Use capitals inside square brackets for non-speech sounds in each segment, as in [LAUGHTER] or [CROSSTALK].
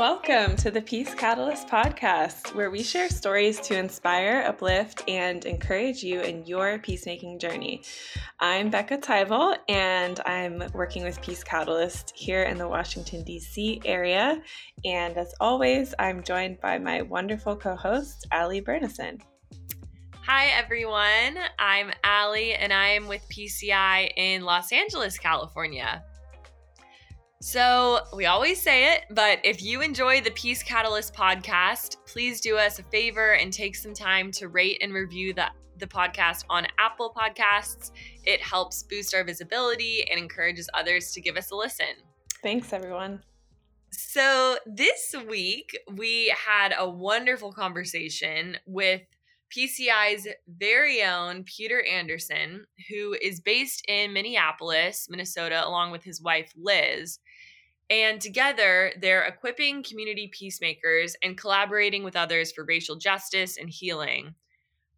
Welcome to the Peace Catalyst podcast, where we share stories to inspire, uplift, and encourage you in your peacemaking journey. I'm Becca Tyvel, and I'm working with Peace Catalyst here in the Washington, D.C. area. And as always, I'm joined by my wonderful co host, Allie Bernison. Hi, everyone. I'm Allie, and I am with PCI in Los Angeles, California. So, we always say it, but if you enjoy the Peace Catalyst podcast, please do us a favor and take some time to rate and review the, the podcast on Apple Podcasts. It helps boost our visibility and encourages others to give us a listen. Thanks, everyone. So, this week we had a wonderful conversation with PCI's very own Peter Anderson, who is based in Minneapolis, Minnesota, along with his wife Liz. And together, they're equipping community peacemakers and collaborating with others for racial justice and healing.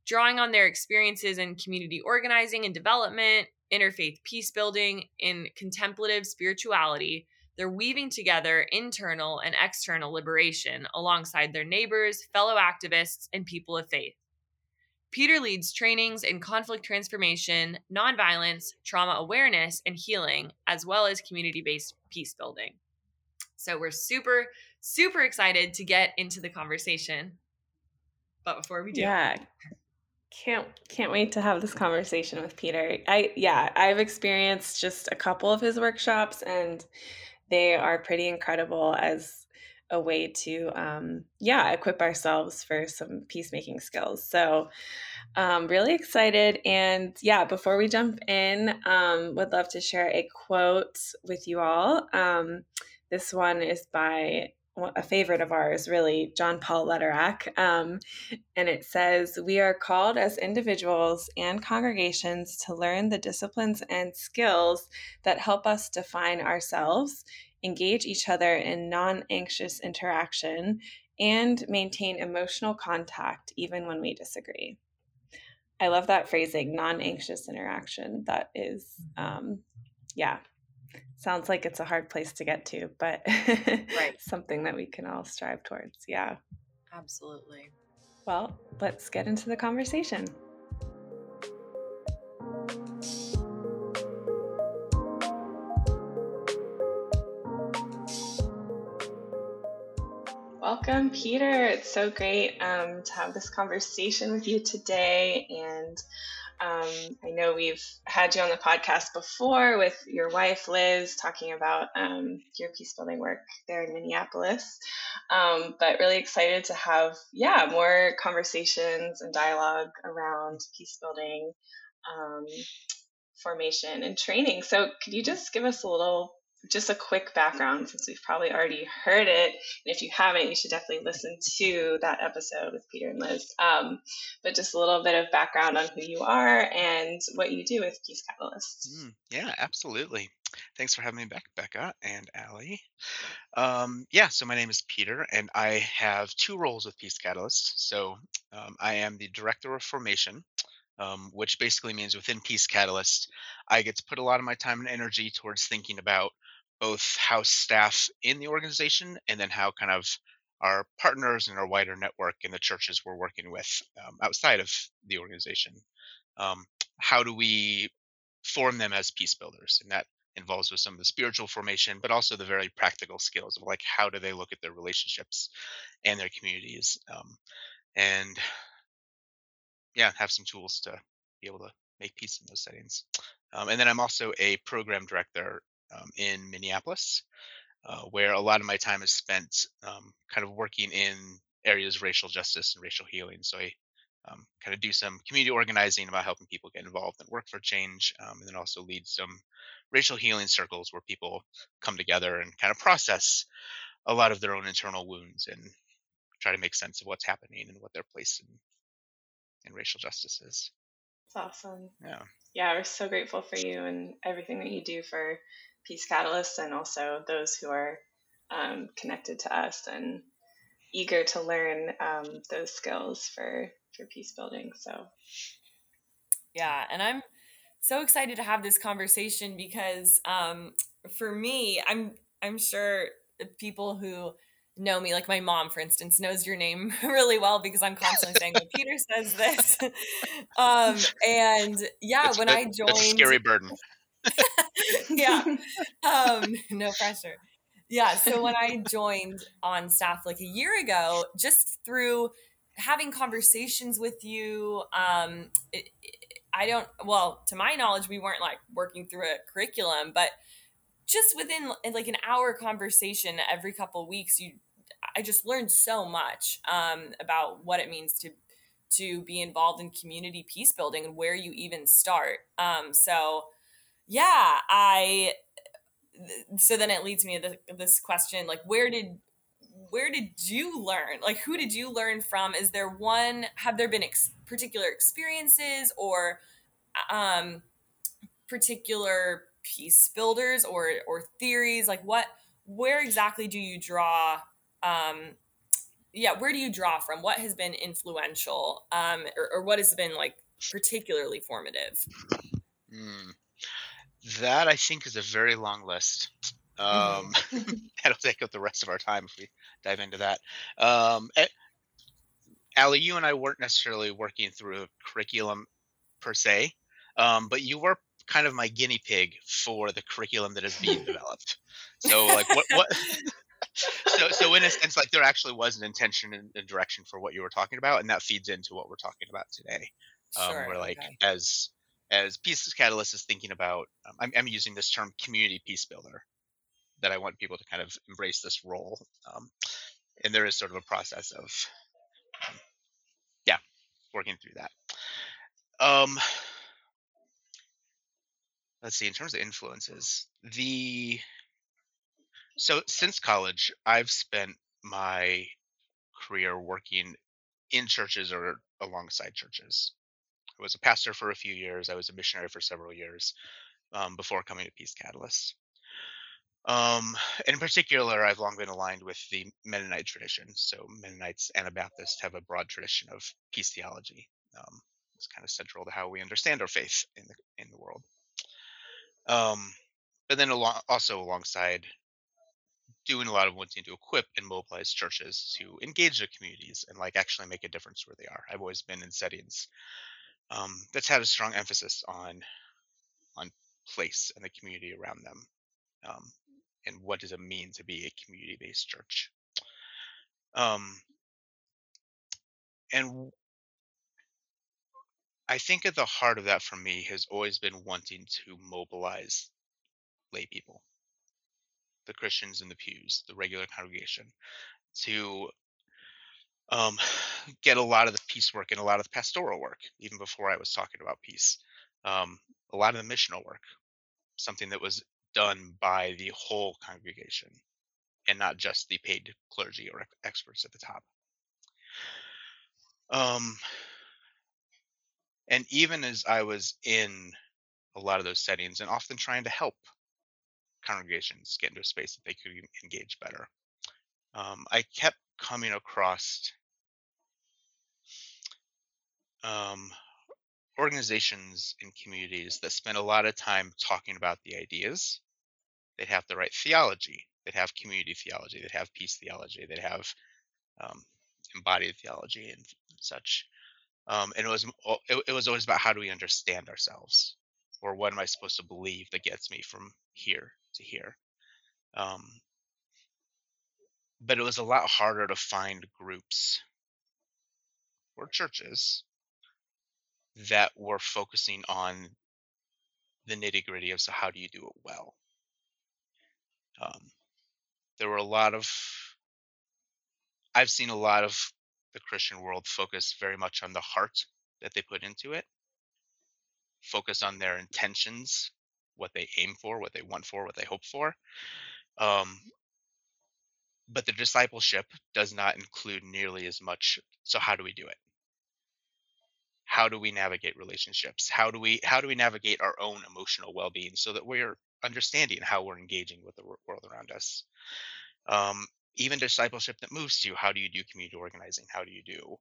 Drawing on their experiences in community organizing and development, interfaith peace building, and contemplative spirituality, they're weaving together internal and external liberation alongside their neighbors, fellow activists, and people of faith. Peter leads trainings in conflict transformation, nonviolence, trauma awareness, and healing, as well as community based peace building. So we're super, super excited to get into the conversation. But before we do, yeah, can't can't wait to have this conversation with Peter. I yeah, I've experienced just a couple of his workshops, and they are pretty incredible as a way to um, yeah equip ourselves for some peacemaking skills so um, really excited and yeah before we jump in um, would love to share a quote with you all um, this one is by a favorite of ours, really, John Paul Lederach. Um, and it says, We are called as individuals and congregations to learn the disciplines and skills that help us define ourselves engage each other in non anxious interaction, and maintain emotional contact even when we disagree. I love that phrasing, non anxious interaction. That is, um, yeah, sounds like it's a hard place to get to, but right. [LAUGHS] something that we can all strive towards. Yeah. Absolutely. Well, let's get into the conversation. Welcome, Peter. It's so great um, to have this conversation with you today. And um, I know we've had you on the podcast before with your wife, Liz, talking about um, your peace building work there in Minneapolis. Um, but really excited to have, yeah, more conversations and dialogue around peace building um, formation and training. So, could you just give us a little just a quick background since we've probably already heard it. And if you haven't, you should definitely listen to that episode with Peter and Liz. Um, but just a little bit of background on who you are and what you do with Peace Catalyst. Mm, yeah, absolutely. Thanks for having me back, Becca and Allie. Um, yeah, so my name is Peter, and I have two roles with Peace Catalyst. So um, I am the Director of Formation, um, which basically means within Peace Catalyst, I get to put a lot of my time and energy towards thinking about both how staff in the organization and then how kind of our partners and our wider network and the churches we're working with um, outside of the organization. Um, how do we form them as peace builders? And that involves with some of the spiritual formation, but also the very practical skills of like how do they look at their relationships and their communities, um, and yeah, have some tools to be able to make peace in those settings. Um, and then I'm also a program director um, in Minneapolis, uh, where a lot of my time is spent um, kind of working in areas of racial justice and racial healing. So I um, kind of do some community organizing about helping people get involved and work for change, um, and then also lead some racial healing circles where people come together and kind of process a lot of their own internal wounds and try to make sense of what's happening and what their place in, in racial justice is. It's awesome. Yeah. Yeah, we're so grateful for you and everything that you do for Peace Catalysts and also those who are um, connected to us and eager to learn um, those skills for for peace building. So, yeah, and I'm so excited to have this conversation because um, for me, I'm I'm sure people who know me, like my mom, for instance, knows your name [LAUGHS] really well because I'm constantly saying, well, Peter says this. [LAUGHS] um, and yeah, It's, when that, I joined, that's a scary burden. Yeah, [LAUGHS] um, [LAUGHS] no pressure. Yeah, so when I joined on staff like a year ago, just through having conversations with you, um, it, I don't, well, to my knowledge, we weren't like working through a curriculum, but just within like an hour conversation every couple weeks, you, I just learned so much um, about what it means to to be involved in community peace building and where you even start. Um, so, yeah, I. So then it leads me to this question: like, where did where did you learn? Like, who did you learn from? Is there one? Have there been ex- particular experiences or um, particular peace builders or or theories? Like, what? Where exactly do you draw? Um, yeah, where do you draw from? What has been influential, um, or, or what has been like particularly formative? Mm. That I think is a very long list. Um, mm-hmm. [LAUGHS] that'll take up the rest of our time if we dive into that. Um, eh, Allie, you and I weren't necessarily working through a curriculum per se, um, but you were kind of my guinea pig for the curriculum that is being [LAUGHS] developed. So, like, what, what? [LAUGHS] so, so in a sense, like, there actually was an intention and a direction for what you were talking about, and that feeds into what we're talking about today. Um, sure, where, like, okay. as as Peace Catalyst is thinking about, um, I'm, I'm using this term community peace builder that I want people to kind of embrace this role. Um, and there is sort of a process of, um, yeah, working through that. Um, let's see. In terms of influences, the so since college, I've spent my career working in churches or alongside churches. I was a pastor for a few years. I was a missionary for several years um, before coming to Peace Catalyst. Um, in particular, I've long been aligned with the Mennonite tradition. So Mennonites, and Anabaptists have a broad tradition of peace theology. Um, it's kind of central to how we understand our faith in the in the world. Um, but then along, also alongside doing a lot of wanting to equip and mobilize churches to engage their communities and like actually make a difference where they are. I've always been in settings um, that's had a strong emphasis on on place and the community around them. Um, and what does it mean to be a community-based church um, and i think at the heart of that for me has always been wanting to mobilize lay people the christians in the pews the regular congregation to um, get a lot of the peace work and a lot of the pastoral work even before i was talking about peace um, a lot of the missional work something that was done by the whole congregation and not just the paid clergy or experts at the top. Um, and even as I was in a lot of those settings and often trying to help congregations get into a space that they could engage better, um, I kept coming across um, organizations and communities that spend a lot of time talking about the ideas. They'd have the right theology. They'd have community theology. They'd have peace theology. They'd have um, embodied theology and such. Um, and it was it, it was always about how do we understand ourselves, or what am I supposed to believe that gets me from here to here. Um, but it was a lot harder to find groups or churches that were focusing on the nitty gritty of so how do you do it well. Um, there were a lot of I've seen a lot of the Christian world focus very much on the heart that they put into it, focus on their intentions, what they aim for, what they want for, what they hope for. Um, but the discipleship does not include nearly as much. So, how do we do it? How do we navigate relationships? How do we how do we navigate our own emotional well-being so that we're understanding how we're engaging with the world around us? Um, even discipleship that moves to how do you do community organizing? How do you do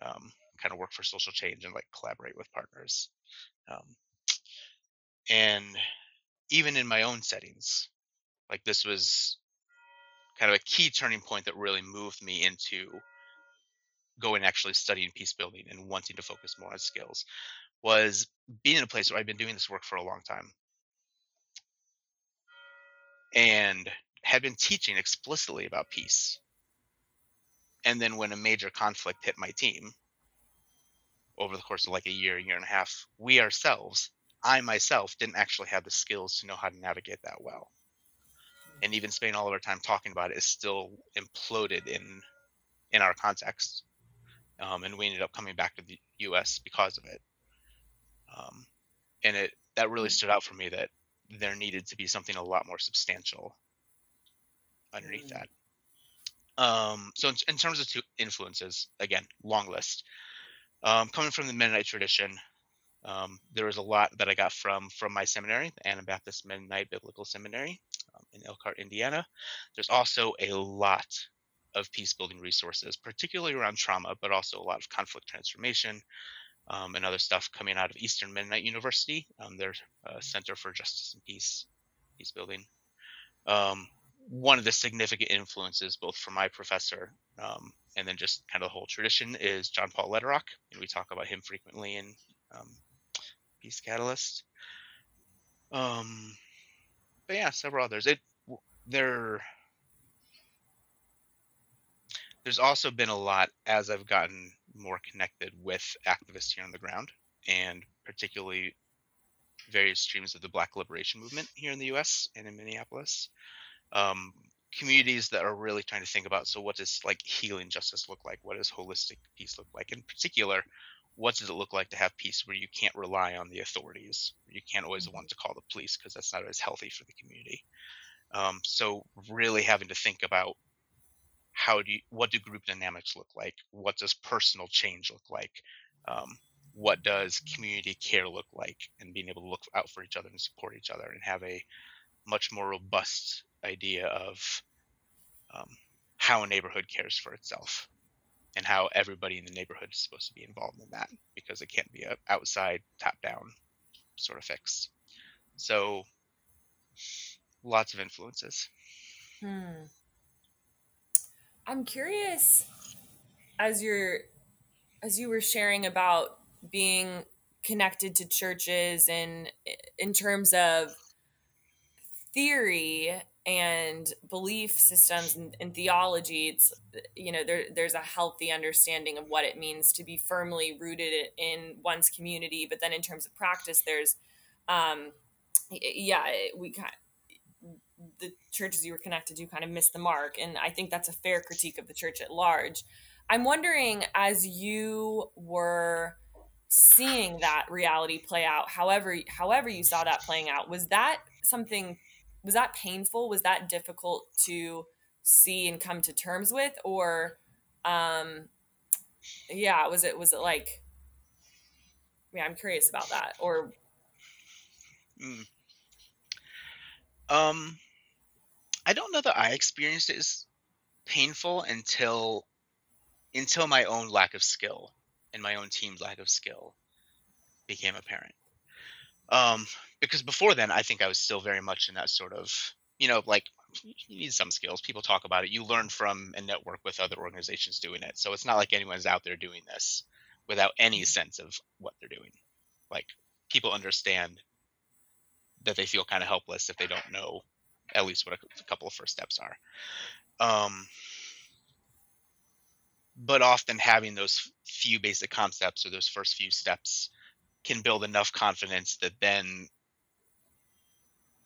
um, kind of work for social change and like collaborate with partners? Um, and even in my own settings like this was kind of a key turning point that really moved me into going actually studying peace building and wanting to focus more on skills was being in a place where I've been doing this work for a long time and had been teaching explicitly about peace. And then when a major conflict hit my team over the course of like a year, year and a half, we ourselves, I myself, didn't actually have the skills to know how to navigate that well. And even spending all of our time talking about it is still imploded in in our context. Um, and we ended up coming back to the U.S. because of it. Um, and it that really stood out for me that there needed to be something a lot more substantial underneath mm. that. Um, so in, in, terms of two influences, again, long list. Um, coming from the Mennonite tradition, um, there was a lot that I got from from my seminary, the Anabaptist Mennonite Biblical Seminary um, in Elkhart, Indiana. There's also a lot of peace building resources, particularly around trauma, but also a lot of conflict transformation, um, and other stuff coming out of Eastern Mennonite University, um, their uh, Center for Justice and Peace, peace building. Um, one of the significant influences, both from my professor um, and then just kind of the whole tradition, is John Paul Lederach, and we talk about him frequently in um, Peace Catalyst. Um, but yeah, several others. It there. There's also been a lot as I've gotten more connected with activists here on the ground, and particularly various streams of the Black Liberation Movement here in the U.S. and in Minneapolis. Um, communities that are really trying to think about so what does like healing justice look like what does holistic peace look like in particular what does it look like to have peace where you can't rely on the authorities you can't always want to call the police because that's not as healthy for the community um, so really having to think about how do you, what do group dynamics look like? What does personal change look like? Um, what does community care look like? And being able to look out for each other and support each other and have a much more robust idea of um, how a neighborhood cares for itself and how everybody in the neighborhood is supposed to be involved in that because it can't be a outside top down sort of fix so lots of influences hmm. I'm curious as you're as you were sharing about being connected to churches and in terms of theory and belief systems and, and, theology it's you know there, there's a healthy understanding of what it means to be firmly rooted in one's community. But then in terms of practice there's um yeah we the churches you were connected to kind of missed the mark. And I think that's a fair critique of the church at large. I'm wondering, as you were seeing that reality play out, however, however you saw that playing out, was that something? Was that painful? Was that difficult to see and come to terms with, or, um, yeah, was it was it like? Yeah, I'm curious about that. Or, mm. um, I don't know that I experienced it as painful until until my own lack of skill and my own team's lack of skill became apparent. Um, because before then, I think I was still very much in that sort of, you know, like you need some skills. People talk about it. You learn from and network with other organizations doing it. So it's not like anyone's out there doing this without any sense of what they're doing. Like people understand that they feel kind of helpless if they don't know at least what a, a couple of first steps are. Um, but often having those few basic concepts or those first few steps can build enough confidence that then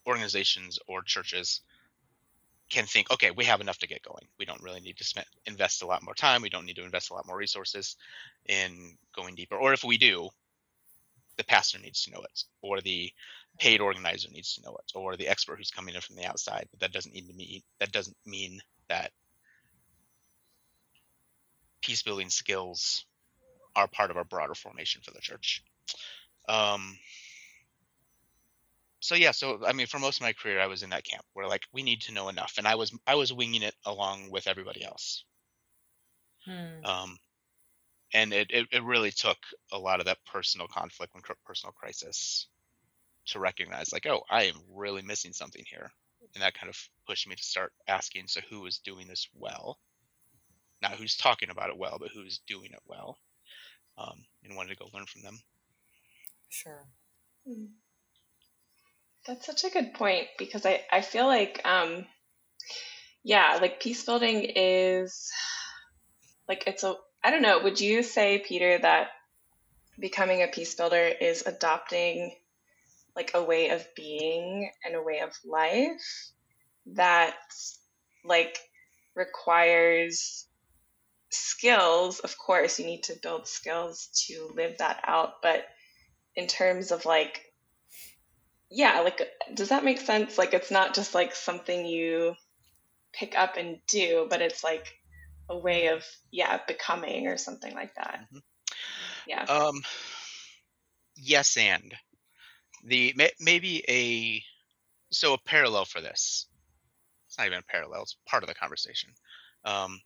organizations or churches can think, okay, we have enough to get going. We don't really need to spend, invest a lot more time. We don't need to invest a lot more resources in going deeper. Or if we do, the pastor needs to know it, or the paid organizer needs to know it or the expert who's coming in from the outside but that doesn't need to mean that doesn't mean that peace building skills are part of our broader formation for the church um so yeah so i mean for most of my career i was in that camp where like we need to know enough and i was i was winging it along with everybody else hmm. um and it, it, it really took a lot of that personal conflict and personal crisis to recognize like oh i am really missing something here and that kind of pushed me to start asking so who is doing this well? Not who's talking about it well but who's doing it well um, and wanted to go learn from them. Sure. Hmm. that's such a good point because i, I feel like um, yeah like peace building is like it's a i don't know. Would you say peter that becoming a peace builder is adopting like a way of being and a way of life that like requires skills? Of course you need to build skills to live that out but in terms of like yeah like does that make sense? Like it's not just like something you pick up and do but it's like a way of yeah becoming or something like that. Mm-hmm. yeah. Um yes and. The maybe a so a parallel for this. It's not even a parallel it's part of the conversation um,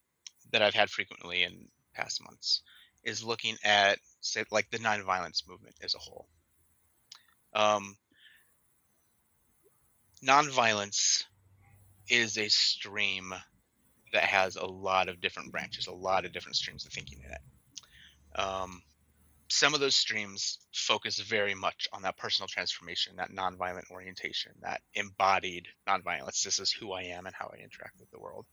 that i've had frequently in past months is looking at say like the nonviolence movement as a whole. Um, nonviolence is a stream that has a lot of different branches a lot of different streams of thinking in it um, some of those streams focus very much on that personal transformation, that nonviolent orientation, that embodied nonviolence. This is who I am and how I interact with the world.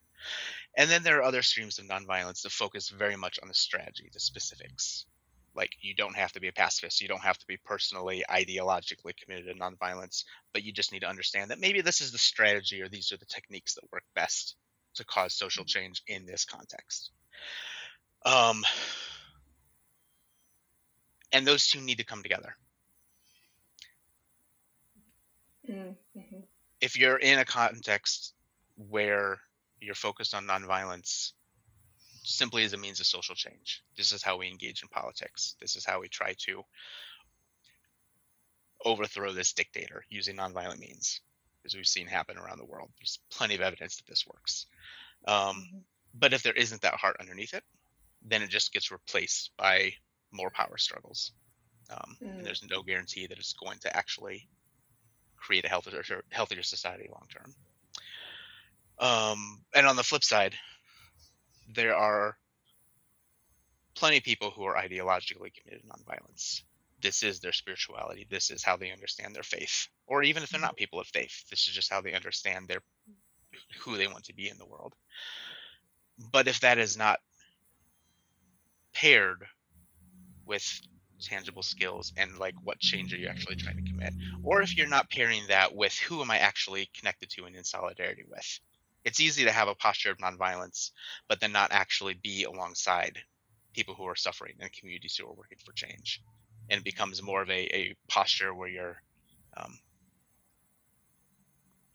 And then there are other streams of nonviolence that focus very much on the strategy, the specifics. Like you don't have to be a pacifist, you don't have to be personally, ideologically committed to nonviolence, but you just need to understand that maybe this is the strategy or these are the techniques that work best to cause social change in this context. Um, and those two need to come together. Mm-hmm. If you're in a context where you're focused on nonviolence simply as a means of social change, this is how we engage in politics. This is how we try to overthrow this dictator using nonviolent means, as we've seen happen around the world. There's plenty of evidence that this works. Um, mm-hmm. But if there isn't that heart underneath it, then it just gets replaced by more power struggles. Um, mm. And there's no guarantee that it's going to actually create a healthier, healthier society long term. Um, and on the flip side, there are plenty of people who are ideologically committed to nonviolence. This is their spirituality. This is how they understand their faith. Or even if they're not mm-hmm. people of faith, this is just how they understand their who they want to be in the world. But if that is not paired with tangible skills and like what change are you actually trying to commit or if you're not pairing that with who am i actually connected to and in solidarity with it's easy to have a posture of nonviolence but then not actually be alongside people who are suffering and communities who are working for change and it becomes more of a, a posture where you're um,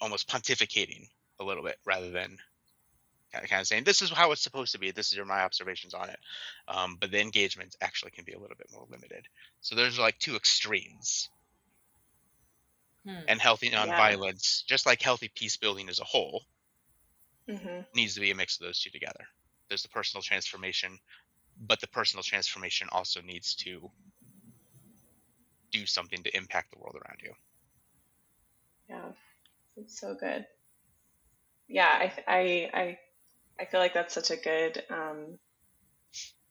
almost pontificating a little bit rather than kind of saying this is how it's supposed to be. This is my observations on it. Um, but the engagement actually can be a little bit more limited. So there's like two extremes. Hmm. And healthy nonviolence, yeah. just like healthy peace building as a whole, mm-hmm. needs to be a mix of those two together. There's the personal transformation, but the personal transformation also needs to do something to impact the world around you. Yeah, it's so good. Yeah, I I I I feel like that's such a good, um,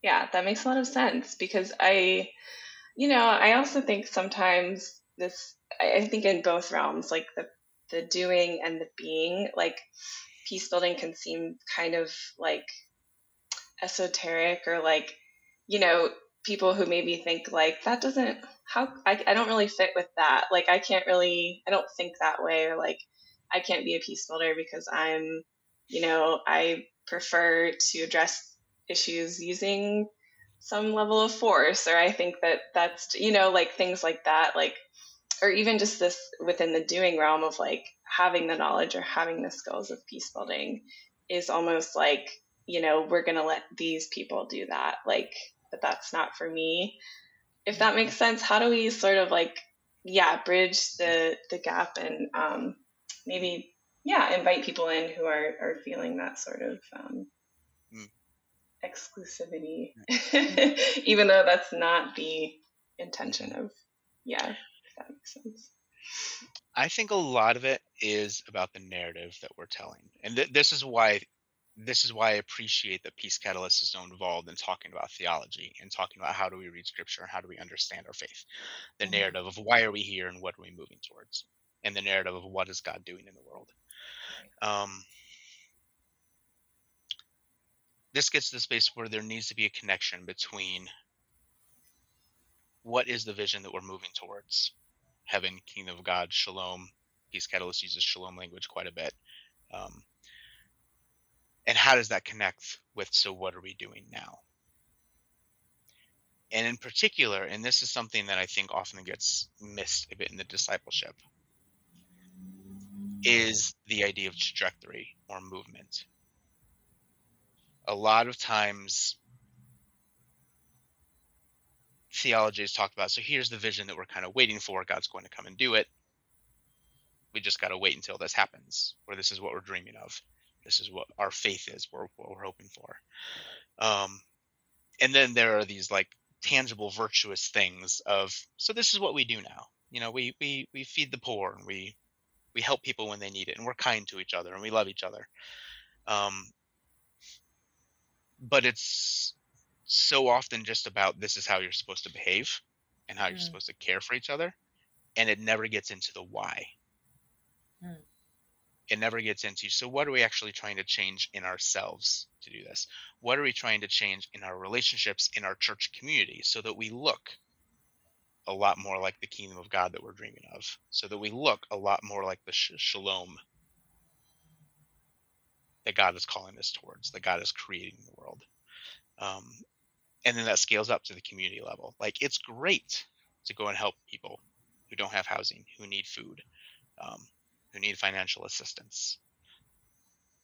yeah, that makes a lot of sense because I, you know, I also think sometimes this, I think in both realms, like the, the doing and the being, like peace building can seem kind of like esoteric or like, you know, people who maybe think like that doesn't how I, I don't really fit with that. Like i can't really i don't think that way or like i can't be a peace builder because i'm you know i prefer to address issues using some level of force or i think that that's you know like things like that like or even just this within the doing realm of like having the knowledge or having the skills of peace building is almost like you know we're going to let these people do that. Like but that's not for me if that makes sense how do we sort of like yeah bridge the the gap and um, maybe yeah, invite people in who are, are feeling that sort of um, mm. exclusivity, [LAUGHS] even though that's not the intention of, yeah, if that makes sense. I think a lot of it is about the narrative that we're telling, and th- this is why this is why I appreciate that Peace Catalyst is so involved in talking about theology and talking about how do we read Scripture and how do we understand our faith, the Mhm. narrative of why are we here and what are we moving towards, and the narrative of what is God doing in the world. Um, this gets to the space where there needs to be a connection between what is the vision that we're moving towards heaven kingdom of god shalom peace catalyst uses shalom language quite a bit um, and how does that connect with so what are we doing now? And in particular and this is something that i think often gets missed a bit in the discipleship is the idea of trajectory or movement. A lot of times theology is talked about so here's the vision that we're kind of waiting for god's going to come and do it. We just got to wait until this happens or this is what we're dreaming of this is what our faith is what we're hoping for um, and then there are these like tangible virtuous things of so this is what we do now you know we we we feed the poor and we we help people when they need it and we're kind to each other and we love each other um, but it's so often just about this is how you're supposed to behave and how you're Mm. supposed to care for each other and it never gets into the why Mm. It never gets into you. so what are we actually trying to change in ourselves to do this what are we trying to change in our relationships in our church community so that we look a lot more like the kingdom of god that we're dreaming of so that we look a lot more like the sh- shalom that god is calling us towards that god is creating in the world um, and then that scales up to the community level like it's great to go and help people who don't have housing who need food um, who need financial assistance.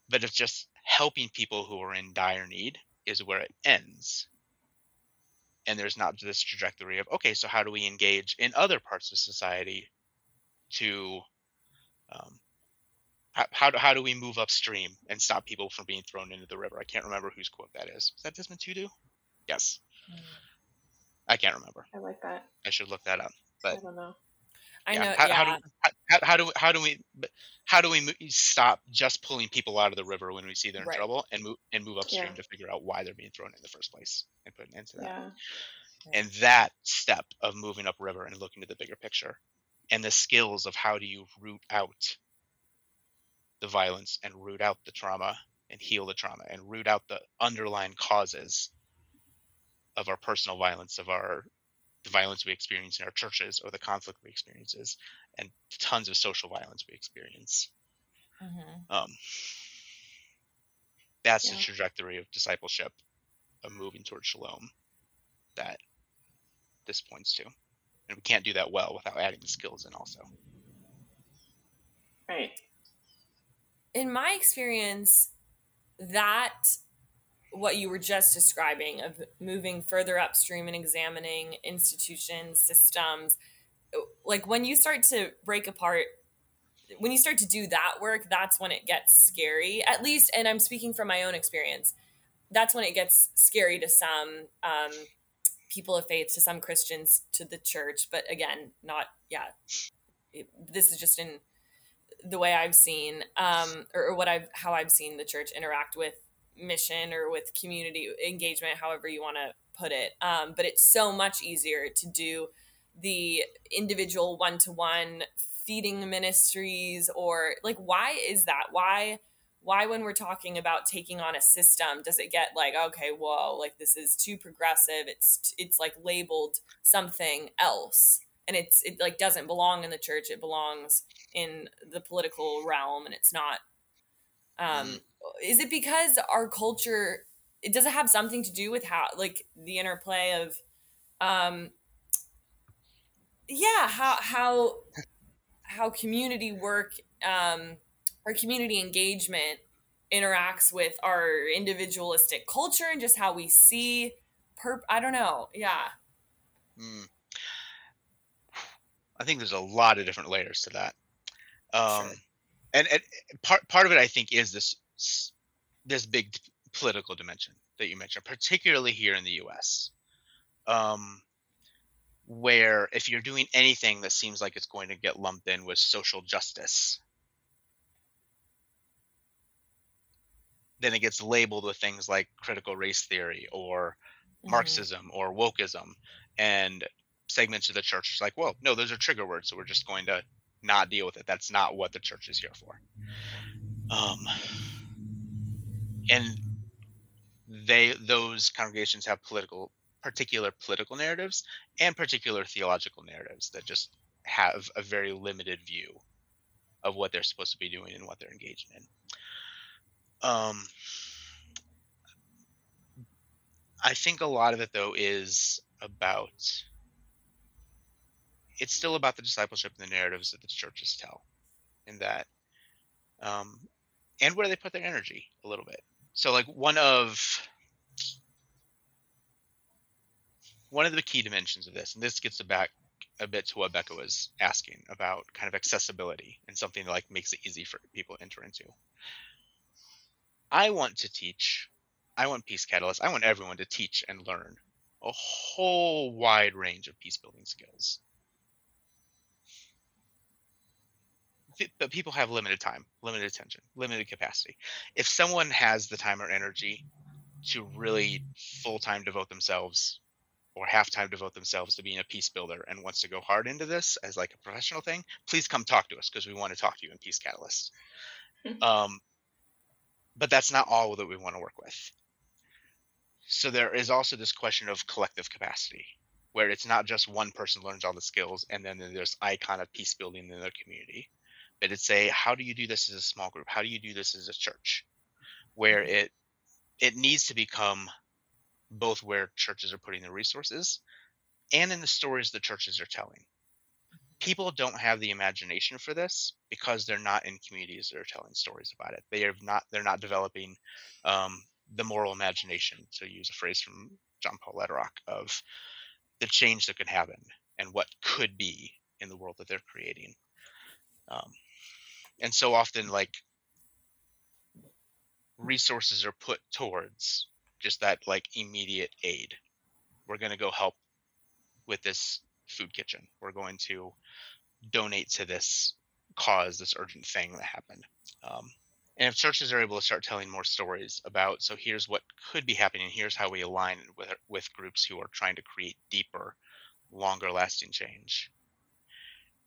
But if just helping people who are in dire need is where it ends. And there's not this trajectory of okay so how do we engage in other parts of society to um, how, how, do, how do we move upstream and stop people from being thrown into the river? I can't remember whose quote that is. Is that desmond tutu? Yes. I can't remember. I like that. i should look that up But I don't know. I Yeah, know. how, yeah. how do how, how do how do we how do we stop just pulling people out of the river when we see they're in Right. trouble and move and move upstream Yeah. to figure out why they're being thrown in the first place and put an end to that and that step of moving upriver and looking at the bigger picture and the skills of how do you root out the violence and root out the trauma and heal the trauma and root out the underlying causes of our personal violence of our the violence we experience in our churches or the conflict we experiences and tons of social violence we experience Mhm. um, that's the trajectory of discipleship of moving towards shalom that this points to and we can't do that well without adding the skills in also Right. in my experience, that what you were just describing of moving further upstream and examining institutions, systems, like when you start to break apart, when you start to do that work, that's when it gets scary. At least, and I'm speaking from my own experience, that's when it gets scary to some um, people of faith, to some Christians, to the church. But again, not, yeah, it, this is just in the way I've seen, um, or, or what I've how I've seen the church interact with mission or with community engagement, however you want to put it. Um, but it's so much easier to do the individual one to one feeding ministries or like why is that? Why why when we're talking about taking on a system does it get like okay whoa like this is too progressive it's it's like labeled something else and it's it like doesn't belong in the church it belongs in the political realm and it's not um is it because our culture it does it have something to do with how like the interplay of um yeah how how how community work um or community engagement interacts with our individualistic culture and just how we see perp i don't know yeah Mm. I think there's a lot of different layers to that. Um, Sure. And, and part part of it, I think, is this this big political dimension that you mentioned, particularly here in the U.S. Um, where if you're doing anything that seems like it's going to get lumped in with social justice, then it gets labeled with things like critical race theory or mm-hmm. Marxism or wokeism. And segments of the church is like, well, no, those are trigger words, so we're just going to not deal with it. That's not what the church is here for. Um, and they those congregations have political particular political narratives and particular theological narratives that just have a very limited view of what they're supposed to be doing and what they're engaged in. Um, I think a lot of it though is about it's still about the discipleship and the narratives that the churches tell, in that, um, and where they put their energy a little bit. So, like one of one of the key dimensions of this, and this gets back a bit to what Becca was asking about kind of accessibility and something that like makes it easy for people to enter into. I want to teach, I want Peace Catalyst, I want everyone to teach and learn a whole wide range of peace building skills. But people have limited time, limited attention, limited capacity. If someone has the time or energy to really full time devote themselves or half time devote themselves to being a peace builder and wants to go hard into this as like a professional thing, please come talk to us because we want to talk to you in Peace Catalyst. Mm-hmm. Um, but that's not all that we want to work with. So there is also this question of collective capacity, where it's not just one person learns all the skills and then there's icon of peace building in their community, but it's a how do you do this as a small group? How do you do this as a church? Where mm-hmm. it it needs to become both where churches are putting their resources and in the stories the churches are telling. People don't have the imagination for this because they're not in communities that are telling stories about it. They are not. They're not developing um, the moral imagination, to use a phrase from John Paul Lederach, of the change that could happen and what could be in the world that they're creating. Um, and so often, like resources are put towards just that like immediate aid. We're going to go help with this food kitchen. We're going to donate to this cause, this urgent thing that happened. Um, and if churches are able to start telling more stories about, so here's what could be happening, here's how we align with with groups who are trying to create deeper, longer lasting change.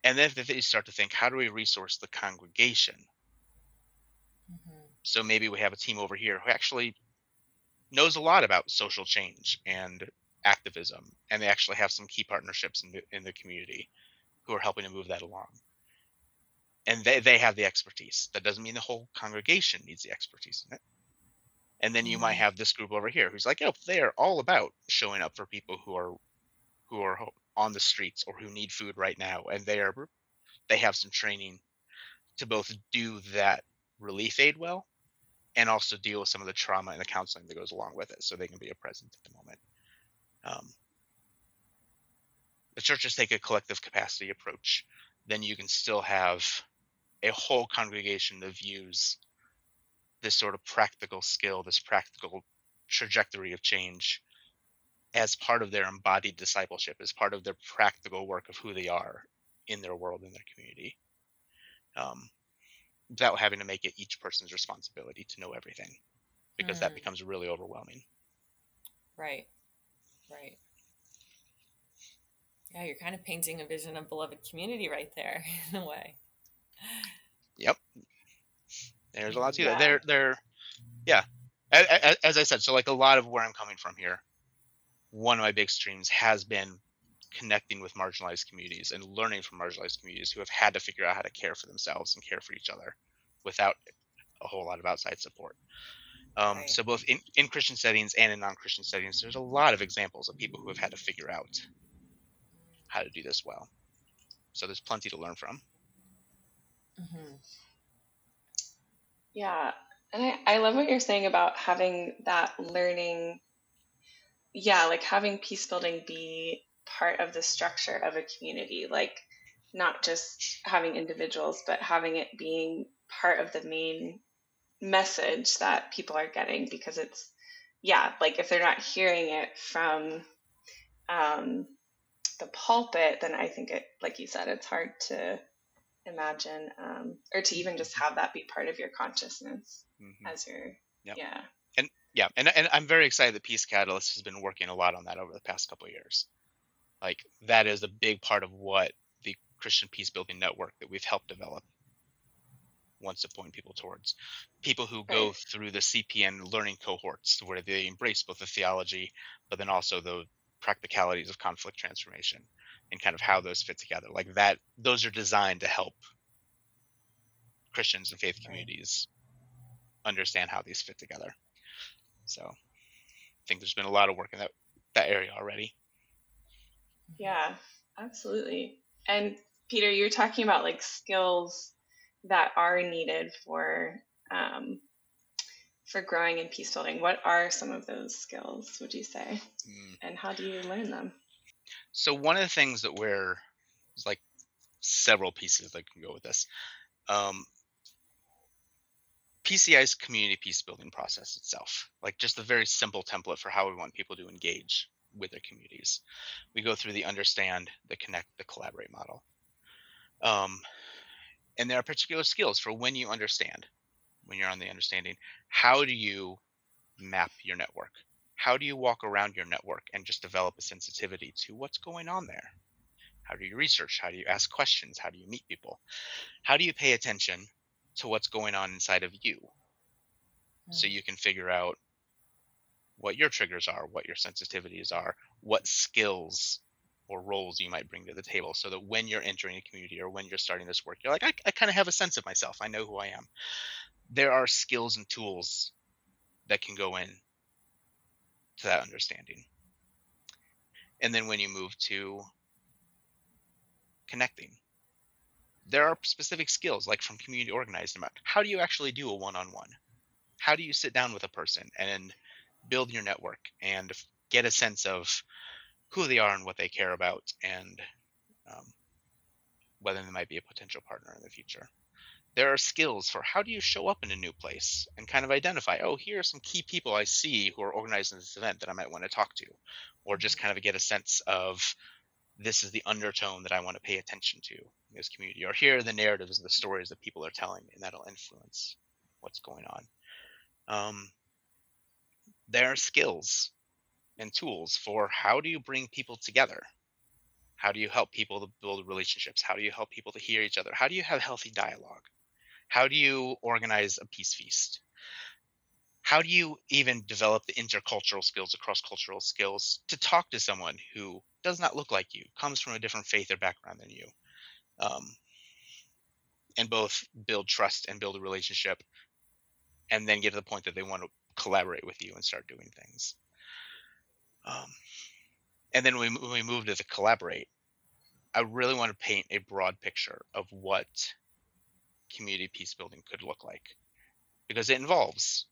And then they start to think, how do we resource the congregation? Mm-hmm. So maybe we have a team over here who actually knows a lot about social change and activism, and they actually have some key partnerships in the, in the community who are helping to move that along. And they, they have the expertise. That doesn't mean the whole congregation needs the expertise in it. And then you might mm-hmm. have this group over here who's like, oh, they are all about showing up for people who are who are on the streets or who need food right now, and they are they have some training to both do that relief aid well and also deal with some of the trauma and the counseling that goes along with it so they can be a present at the moment. Um, the churches take a collective capacity approach, then you can still have a whole congregation that views this sort of practical skill, this practical trajectory of change as part of their embodied discipleship, as part of their practical work of who they are in their world, in their community. Um, without having to make it each person's responsibility to know everything because mm. that becomes really overwhelming. Right. Right. Yeah, you're kind of painting a vision of beloved community right there [LAUGHS] in a way. Yep. There's a lot to yeah. that. They're they're yeah. As, as I said, so like a lot of where I'm coming from here, one of my big streams has been connecting with marginalized communities and learning from marginalized communities who have had to figure out how to care for themselves and care for each other without a whole lot of outside support. Um, right. So both in, in Christian settings and in non-Christian settings, there's a lot of examples of people who have had to figure out how to do this well. So there's plenty to learn from. Mm-hmm. Yeah, and I, I love what you're saying about having that learning. Yeah, like having peace building be part of the structure of a community like not just having individuals but having it being part of the main message that people are getting because it's yeah like if they're not hearing it from um, the pulpit, then I think it, like you said, it's hard to imagine um, or to even just have that be part of your consciousness mm-hmm. as you're, yep. yeah. Yeah, and, and I'm very excited that Peace Catalyst has been working a lot on that over the past couple of years. Like that is a big part of what the Christian Peace Building Network that we've helped develop wants to point people towards people who go right. through the CPN learning cohorts where they embrace both the theology but then also the practicalities of conflict transformation and kind of how those fit together like that those are designed to help christians and faith communities understand how these fit together so i think there's been a lot of work in that that area already. Yeah absolutely. And peter you're talking about like skills that are needed for um, for growing in peace building. What are some of those skills would you say? Mm. and how do you learn them? So one of the things that we're there's like several pieces that can go with this um, pci's community peace building process itself like just a very simple template for how we want people to engage with their communities. We go through the understand the connect the collaborate model. Um, and there are particular skills for when you understand when you're on the understanding how do you map your network? How do you walk around your network and just develop a sensitivity to what's going on there? How do you research? How do you ask questions? How do you meet people? How do you pay attention to what's going on inside of you mm-hmm. so you can figure out what your triggers are what your sensitivities are what skills or roles you might bring to the table so that when you're entering a community or when you're starting this work, you're like, I, I kind of have a sense of myself. I know who I am. There are skills and tools that can go in to that understanding. And then when you move to connecting, there are specific skills like from community organizing about how do you actually do a one-on-one? How do you sit down with a person and build your network and get a sense of who they are and what they care about, and um, whether they might be a potential partner in the future. There are skills for how do you show up in a new place and kind of identify, oh, here are some key people I see who are organizing this event that I might want to talk to, or just kind of get a sense of this is the undertone that I want to pay attention to in this community, or here are the narratives and the stories that people are telling, and that'll influence what's going on. Um, there are skills and tools for how do you bring people together? How do you help people to build relationships? How do you help people to hear each other? How do you have healthy dialogue? How do you organize a peace feast? How do you even develop the intercultural skills, the cross cultural skills to talk to someone who does not look like you, comes from a different faith or background than you, um, and both build trust and build a relationship, and then get to the point that they want to collaborate with you and start doing things? Um, and then when we move to the collaborate, I really want to paint a broad picture of what community peace building could look like because it involves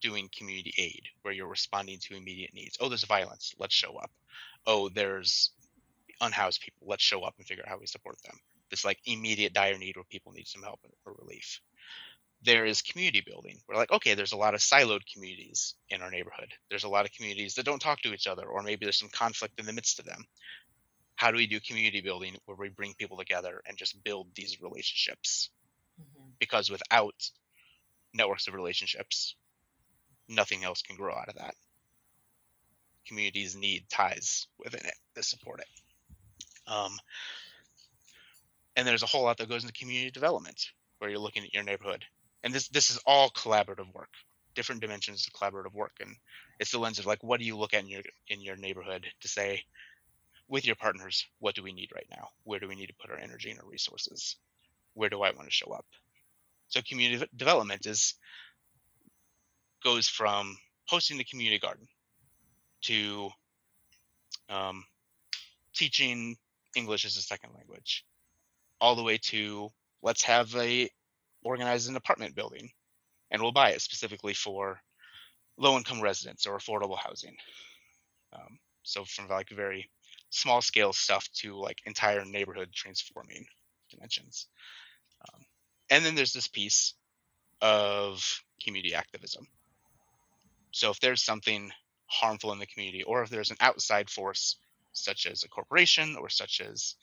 doing community aid where you're responding to immediate needs. Oh, there's violence. Let's show up. Oh, there's unhoused people. Let's show up and figure out how we support them. This like immediate dire need where people need some help or relief there is community building. We're like, okay, there's a lot of siloed communities in our neighborhood. There's a lot of communities that don't talk to each other, or maybe there's some conflict in the midst of them. How do we do community building where we bring people together and just build these relationships? Mm-hmm. Because without networks of relationships, nothing else can grow out of that. Communities need ties within it that support it. Um, and there's a whole lot that goes into community development where you're looking at your neighborhood. And this this is all collaborative work different dimensions of collaborative work. And it's the lens of like what do you look at in your in your neighborhood to say with your partners what do we need right now? Where do we need to put our energy and our resources? Where do i want to show up? So community development is goes from hosting the community garden to um, teaching english as a second language all the way to let's have a organize an apartment building and we'll buy it specifically for low income residents or affordable housing. Um, so from like very small scale stuff to like entire neighborhood transforming dimensions. Um, and then there's this piece of community activism. So if there's something harmful in the community or if there's an outside force such as a corporation or such as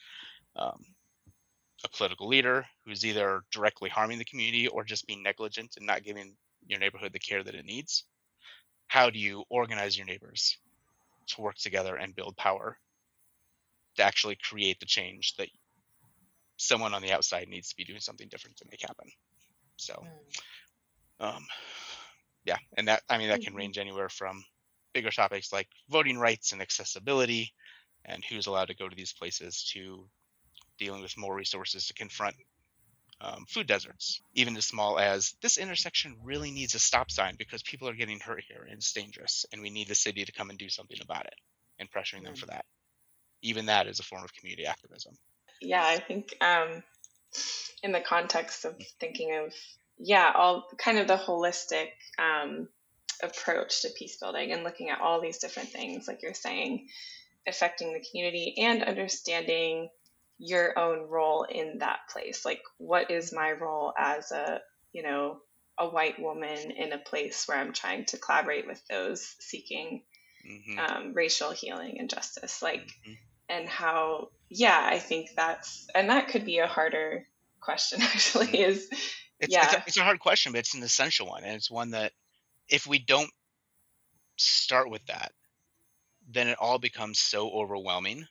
um, a political leader who's either directly harming the community or just being negligent and not giving your neighborhood the care that it needs? How do you organize your neighbors to work together and build power to actually create the change that someone on the outside needs to be doing something different to make happen? So, hmm. um, yeah, and that I mean that can mm-hmm. range anywhere from bigger topics like voting rights and accessibility and who's allowed to go to these places to dealing with more resources to confront um, food deserts, even as small as this intersection really needs a stop sign because people are getting hurt here and it's dangerous, and we need the city to come and do something about it, and pressuring them for that. Even that is a form of community activism. Yeah, I think um, in the context of thinking of yeah, all kind of the holistic um, approach to peace building and looking at all these different things, like you're saying, affecting the community and understanding your own role in that place. Like, what is my role as a, you know, a white woman in a place where I'm trying to collaborate with those seeking mm-hmm. um, racial healing and justice? Like, mm-hmm. and how, yeah, I think that's, and that could be a harder question [LAUGHS] actually is, it's, yeah. It's a, it's a hard question, but it's an essential one. And it's one that if we don't start with that, then it all becomes so overwhelming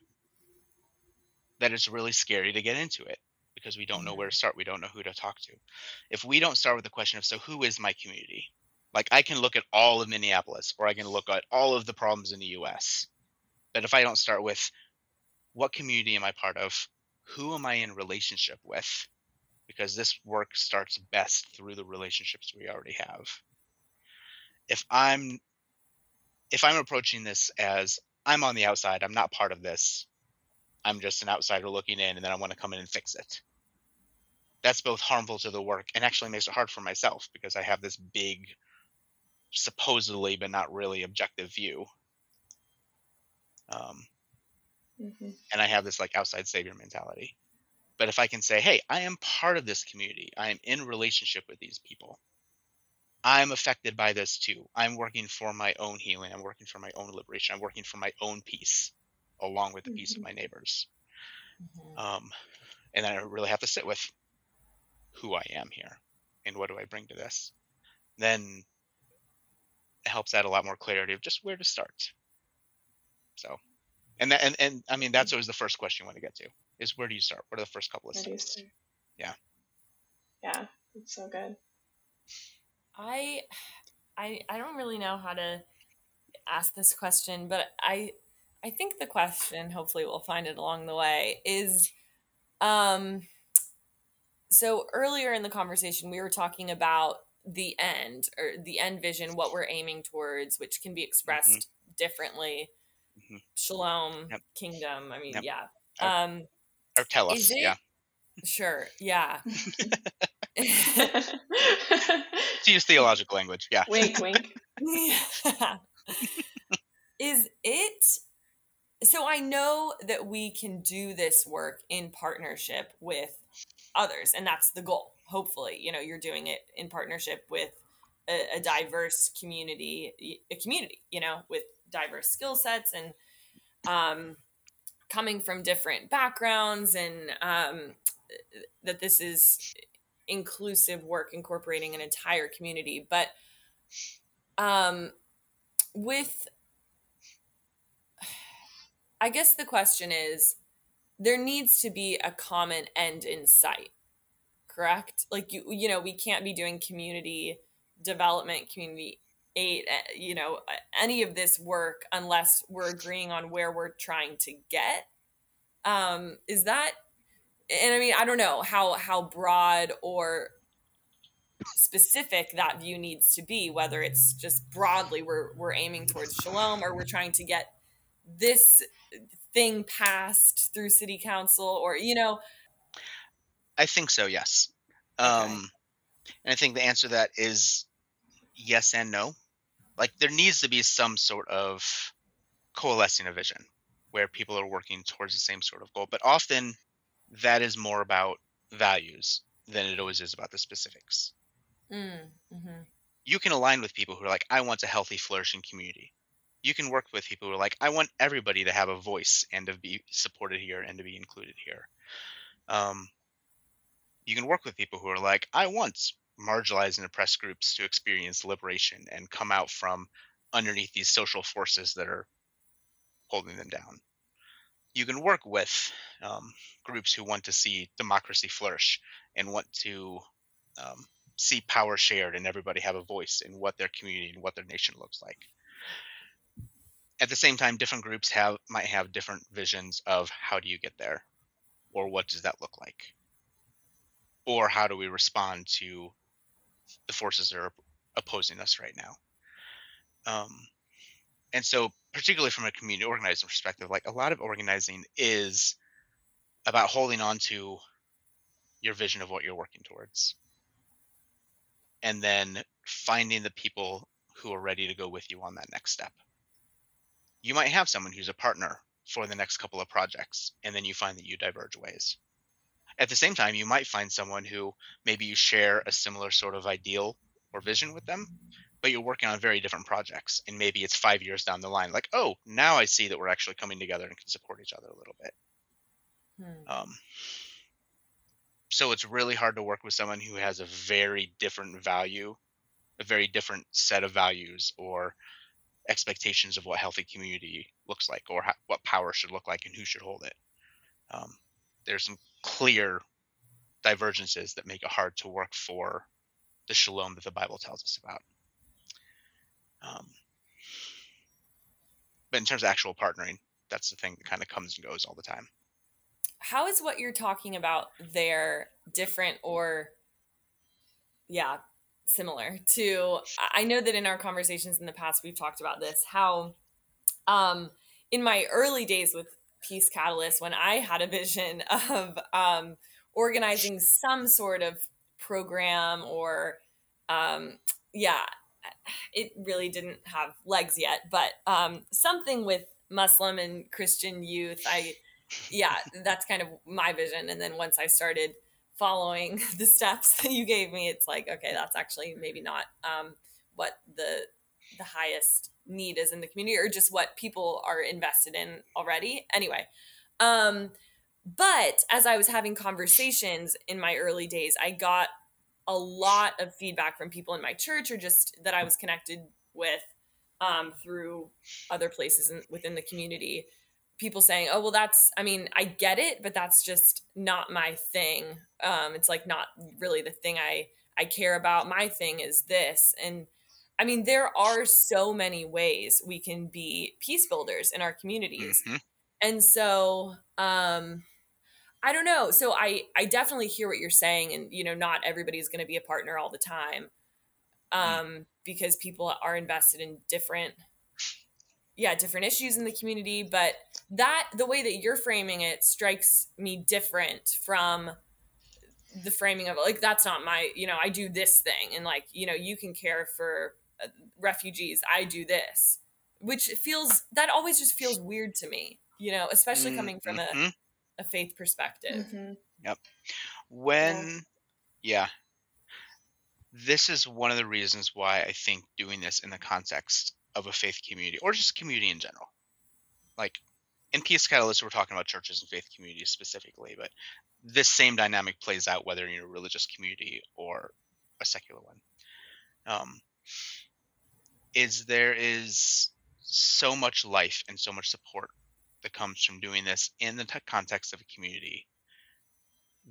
that it's really scary to get into it because we don't know where to mm-hmm. start. We don't know who to talk to. If we don't start with the question of, so who is my community? Like I can look at all of Minneapolis or I can look at all of the problems in the US. But if I don't start with what community am I part of? Who am I in relationship with? Because this work starts best through the relationships we already have if I'm if I'm approaching this as I'm on the outside, I'm not part of this. I'm just an outsider looking in and then I want to come in and fix it. That's both harmful to the work and actually makes it hard for myself because I have this big supposedly but not really objective view. Um, mm-hmm. and I have this like outside savior mentality. But if I can say, "Hey, I am part of this community. I am in relationship with these people." I'm affected by this too. I'm working for my own healing. I'm working for my own liberation. I'm working for my own peace, along with the mm-hmm. peace of mm-hmm. my neighbors. Mm-hmm. Um, and then I really have to sit with who I am here and what do I bring to this. Then it helps add a lot more clarity of just where to start. So, and that, and and I mean that's mm-hmm. always the first question you want to get to is where do you start? What are the first couple of steps? Yeah. Yeah, it's so good. I, I, I don't really know how to ask this question, but I, I think the question, hopefully we'll find it along the way, is, um, so earlier in the conversation we were talking about the end or the end vision, what we're aiming towards, which can be expressed mm-hmm. differently. Mm-hmm. Shalom, yep. kingdom. I mean, yep. yeah. Um, or tell us, it, yeah. Sure, yeah. [LAUGHS] [LAUGHS] to use theological language, yeah. Wink, wink. [LAUGHS] Is it so I know that we can do this work in partnership with others, and that's the goal. Hopefully, you know, you're doing it in partnership with a, a diverse community, a community, you know, with diverse skill sets and um, coming from different backgrounds, and um, that this is inclusive work incorporating an entire community. But um with i guess the question is there needs to be a common end in sight correct? Like you you know we can't be doing community development community eh, you know any of this work unless we're agreeing on where we're trying to get um is that and I mean, I don't know how how broad or specific that view needs to be, whether it's just broadly we're we're aiming towards shalom or we're trying to get this thing passed through city council or you know I think so, yes. Okay. Um and I think the answer to that is yes and no. Like there needs to be some sort of coalescing a vision where people are working towards the same sort of goal. But often that is more about values than it always is about the specifics. Mm, mm-hmm. You can align with people who are like, I want a healthy, flourishing community. you can work with people who are like, I want everybody to have a voice and to be supported here and to be included here. Um, you can work with people who are like, I want marginalized and oppressed groups to experience liberation and come out from underneath these social forces that are holding them down. You can work with um, groups who want to see democracy flourish and want to um, see power shared and everybody have a voice in what their community and what their nation looks like. At the same time, different groups have might have different visions of how do you get there, or what does that look like, or how do we respond to the forces that are opposing us right now. Um, and so, particularly from a community organizing perspective, like a lot of organizing is about holding on to your vision of what you're working towards and then finding the people who are ready to go with you on that next step. You might have someone who's a partner for the next couple of projects, and then you find that you diverge ways. At the same time, you might find someone who maybe you share a similar sort of ideal or vision with them, but you're working on very different projects. And maybe it's five years down the line, like, oh, now I see that we're actually coming together and can support each other a little bit. Hmm. Um, so it's really hard to work with someone who has a very different value, a very different set of values or expectations of what healthy community looks like or how, what power should look like and who should hold it. Um, there's some clear divergences that make it hard to work for the shalom that the Bible tells us about. Um, but in terms of actual partnering, that's the thing that kind of comes and goes all the time how is what you're talking about there different or yeah similar to i know that in our conversations in the past we've talked about this how um in my early days with peace catalyst when i had a vision [LAUGHS] of um organizing some sort of program or um yeah [SIGHS] it really didn't have legs yet but um something with muslim and christian youth i yeah, that's kind of my vision. And then once I started following [LAUGHS] the steps that you gave me, it's like, okay, that's actually maybe not um, what the the highest need is in the community or just what people are invested in already. Anyway, um, but as I was having conversations in my early days, I got a lot of feedback from people in my church or just that I was connected with um, through other places in, within the community people saying, "Oh, well, that's I mean, I get it, but that's just not my thing. Um, it's like not really the thing I I care about. My thing is this." And I mean, there are so many ways we can be peace builders in our communities. Mm-hmm. And so, um, I don't know. So I I definitely hear what you're saying, and you know, not everybody's going to be a partner all the time, mm. um, mm. because people are invested in different yeah different issues in the community but that the way that you're framing it strikes me different from the framing of it like that's not my you know i do this thing and like you know you can care for refugees i do this which feels that always just feels weird to me you know especially coming from mm-hmm. a, a faith perspective mm-hmm. yep when yeah. yeah this is one of the reasons why i think doing this in the context of a faith community or just community in general. Like in Peace Catalyst, we're talking about churches and faith communities specifically, but this same dynamic plays out whether you're a religious community or a secular one. Um, is there is so much life and so much support that comes from doing this in the context of a community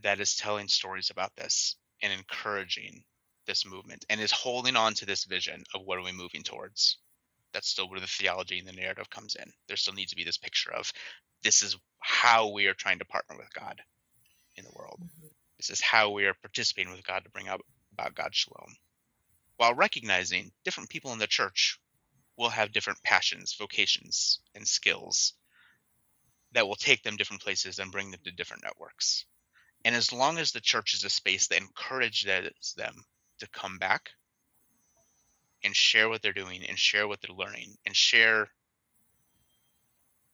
that is telling stories about this and encouraging this movement and is holding on to this vision of what are we moving towards that's still where the theology and the narrative comes in. There still needs to be this picture of this is how we are trying to partner with God in the world. Mm-hmm. This is how we are participating with God to bring up about God's shalom. While recognizing different people in the church will have different passions, vocations, and skills that will take them different places and bring them to different networks. And as long as the church is a space that encourages them to come back and share what they're doing and share what they're learning and share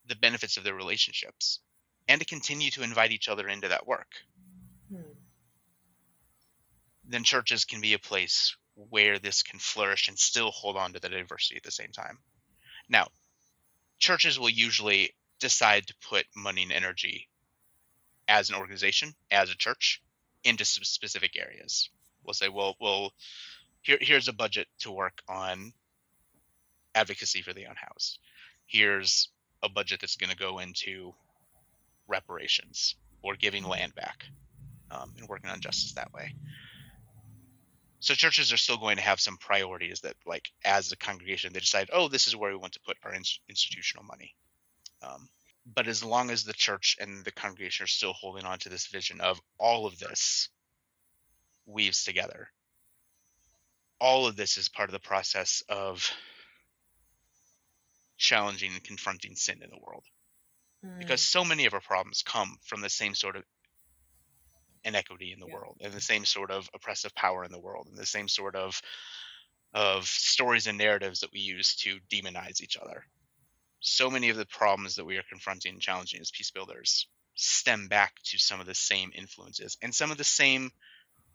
the benefits of their relationships and to continue to invite each other into that work hmm. then churches can be a place where this can flourish and still hold on to the diversity at the same time now churches will usually decide to put money and energy as an organization, as a church, into some specific areas. We'll say, well, well, here, here's a budget to work on advocacy for the unhoused. Here's a budget that's going to go into reparations or giving land back um, and working on justice that way. So churches are still going to have some priorities that, like, as a congregation, they decide, oh, this is where we want to put our in- institutional money. Um, but as long as the church and the congregation are still holding on to this vision of all of this weaves together, all of this is part of the process of challenging and confronting sin in the world. Mm. Because so many of our problems come from the same sort of inequity in the yeah. world and the same sort of oppressive power in the world and the same sort of of stories and narratives that we use to demonize each other. So many of the problems that we are confronting and challenging as peace builders stem back to some of the same influences and some of the same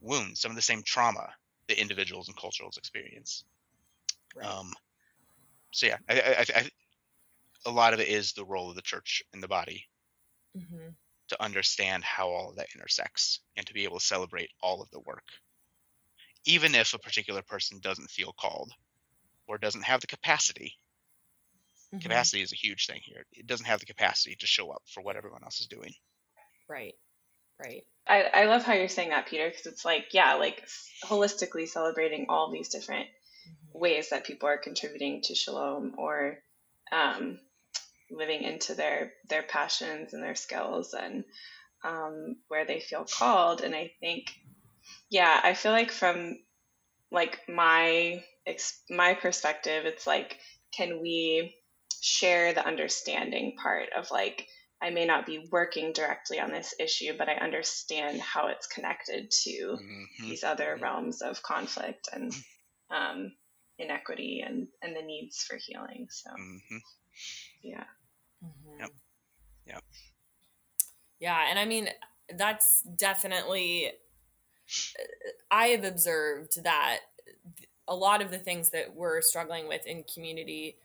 wounds, some of the same trauma that individuals and cultures experience. Right. Um, so yeah, I, I, I, a lot of it is the role of the church in the body mm-hmm. To understand how all of that intersects and to be able to celebrate all of the work, even if a particular person doesn't feel called or doesn't have the capacity. Mm-hmm. Capacity is a huge thing here. It doesn't have the capacity to show up for what everyone else is doing. Right. Right. I, I love how you're saying that, Peter, because it's like, yeah, like holistically celebrating all these different mm-hmm. ways that people are contributing to shalom or um, living into their their passions and their skills and um, where they feel called. And I think, yeah, I feel like from like my my perspective, it's like, can we share the understanding part of like I may not be working directly on this issue, but I understand how it's connected to mm-hmm. these other mm-hmm. realms of conflict and um, inequity and, and the needs for healing. So, mm-hmm. yeah. Mm-hmm. Yep. Yep. Yeah. And I mean, that's definitely, I have observed that a lot of the things that we're struggling with in community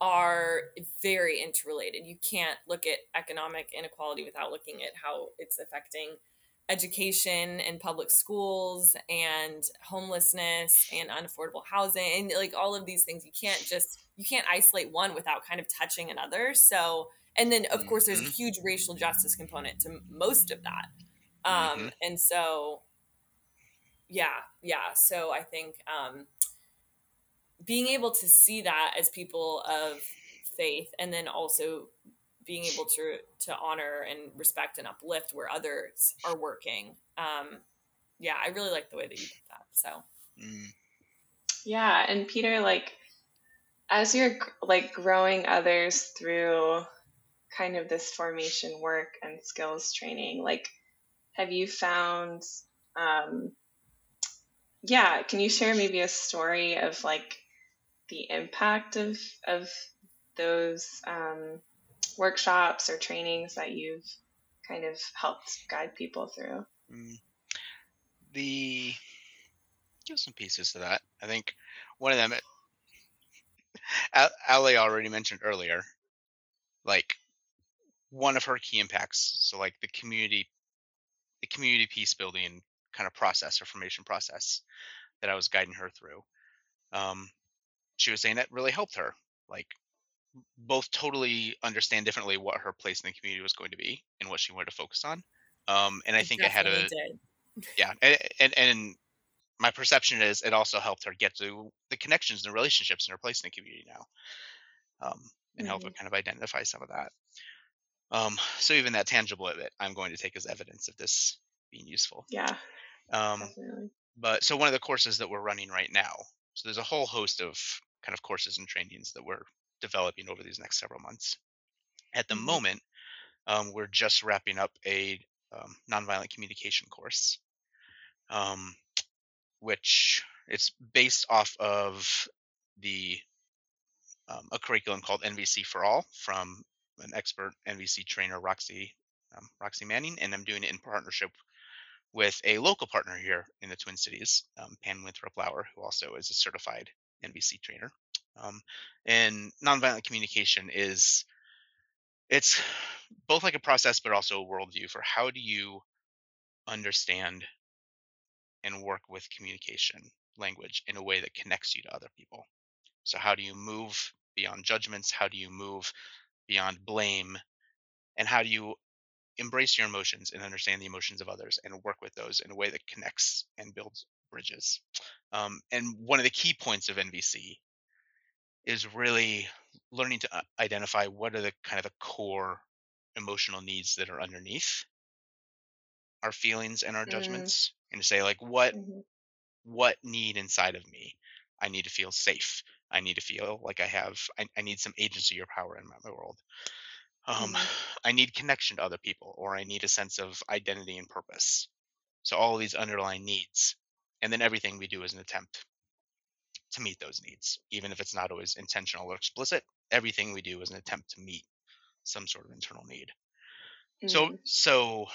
are very interrelated. You can't look at economic inequality without looking at how it's affecting education and public schools and homelessness and unaffordable housing and like all of these things you can't just you can't isolate one without kind of touching another so and then of course there's a mm-hmm. huge racial justice component to most of that um mm-hmm. and so yeah yeah so i think um being able to see that as people of faith and then also being able to to honor and respect and uplift where others are working um yeah i really like the way that you put that so mm. yeah and peter like as you're like growing others through kind of this formation work and skills training like have you found um yeah can you share maybe a story of like the impact of of those um, workshops or trainings that you've kind of helped guide people through? Mm. The give some pieces to that. I think one of them, Ali already mentioned earlier, like one of her key impacts. So like the community, the community peace building kind of process or formation process that I was guiding her through. Um, she was saying that really helped her like both totally understand differently what her place in the community was going to be and what she wanted to focus on um, and i think it had a did. yeah and, and, and my perception is it also helped her get to the connections and relationships in her place in the community now um, and mm-hmm. help her mm-hmm. kind of identify some of that um, so even that tangible of it i'm going to take as evidence of this being useful yeah um, definitely. but so one of the courses that we're running right now so there's a whole host of kind of courses and trainings that we're developing over these next several months. At the mm-hmm. moment, um, we're just wrapping up a um, nonviolent communication course, um, which it's based off of the um, a curriculum called NVC for All from an expert NVC trainer, Roxy um, Roxy Manning, and I'm doing it in partnership with a local partner here in the Twin Cities, um, Pan Winthrop Lauer, who also is a certified NVC trainer. Um, and nonviolent communication is it's both like a process, but also a worldview for how do you understand and work with communication language in a way that connects you to other people. So how do you move beyond judgments? How do you move beyond blame? And how do you embrace your emotions and understand the emotions of others and work with those in a way that connects and builds bridges? Um, and one of the key points of NVC is really learning to uh, identify what are the kind of the core emotional needs that are underneath our feelings and our Mm, judgments and to say like what mhm, what need inside of me? I need to feel safe. I need to feel like i have i, I need some agency or power in my, my world. Um, mhm, [SIGHS] i need connection to other people or i need a sense of identity and purpose. So all of these underlying needs and then everything we do is an attempt to meet those needs even if it's not always intentional or explicit everything we do is an attempt to meet some sort of internal need. So mm, so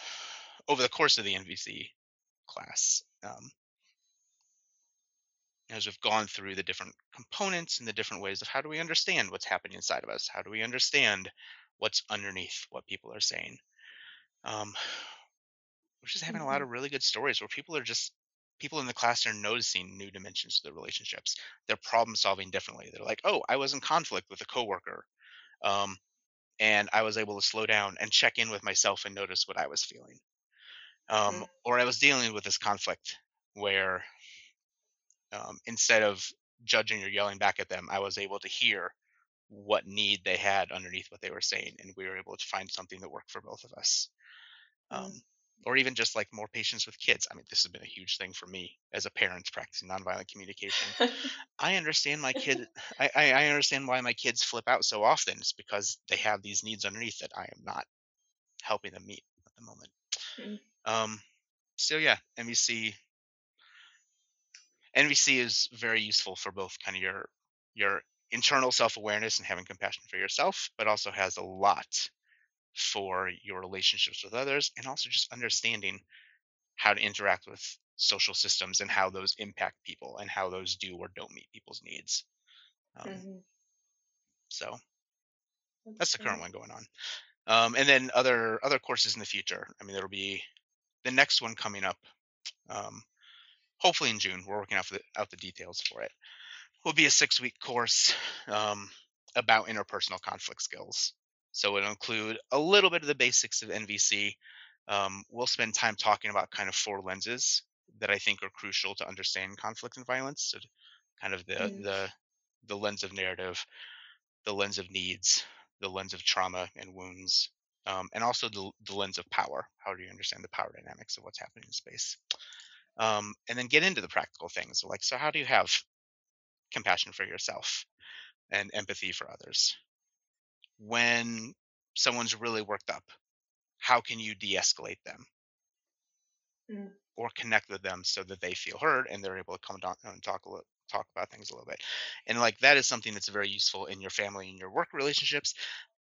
over the course of the nvc class um, as we've gone through the different components and the different ways of how do we understand what's happening inside of us how do we understand what's underneath what people are saying um, we're just having a lot mhm, of really good stories where people are just people in the class are noticing new dimensions to their relationships they're problem solving differently they're like oh i was in conflict with a coworker um, and i was able to slow down and check in with myself and notice what i was feeling um, mm, or i was dealing with this conflict where um, instead of judging or yelling back at them, I was able to hear what need they had underneath what they were saying, and we were able to find something that worked for both of us. Um, mm. Or even just like more patience with kids. I mean, this has been a huge thing for me as a parent practicing nonviolent communication. [LAUGHS] I understand my kid. [LAUGHS] I, I understand why my kids flip out so often. It's because they have these needs underneath that I am not helping them meet at the moment. Mm, Um, so yeah, NVC NVC is very useful for both kind of your your internal self-awareness and having compassion for yourself, but also has a lot for your relationships with others and also just understanding how to interact with social systems and how those impact people and how those do or don't meet people's needs. Um, mhm. so That's that's the current one going on. Um, and then other other courses in the future. I mean, there'll be the next one coming up. Um, hopefully in June. We're working out the out the details for it. will be a six week course um, about interpersonal conflict skills. So it'll include a little bit of the basics of NVC. Um, we'll spend time talking about kind of four lenses that I think are crucial to understand conflict and violence. So kind of the Mm, the the lens of narrative, the lens of needs, the lens of trauma and wounds, um, and also the, the lens of power. How do you understand the power dynamics of what's happening in space? Um, and then get into the practical things like so how do you have compassion for yourself and empathy for others. When someone's really worked up, how can you de escalate them mm, or connect with them so that they feel heard and they're able to come down and talk a little? talk about things a little bit and like that is something that's very useful in your family and your work relationships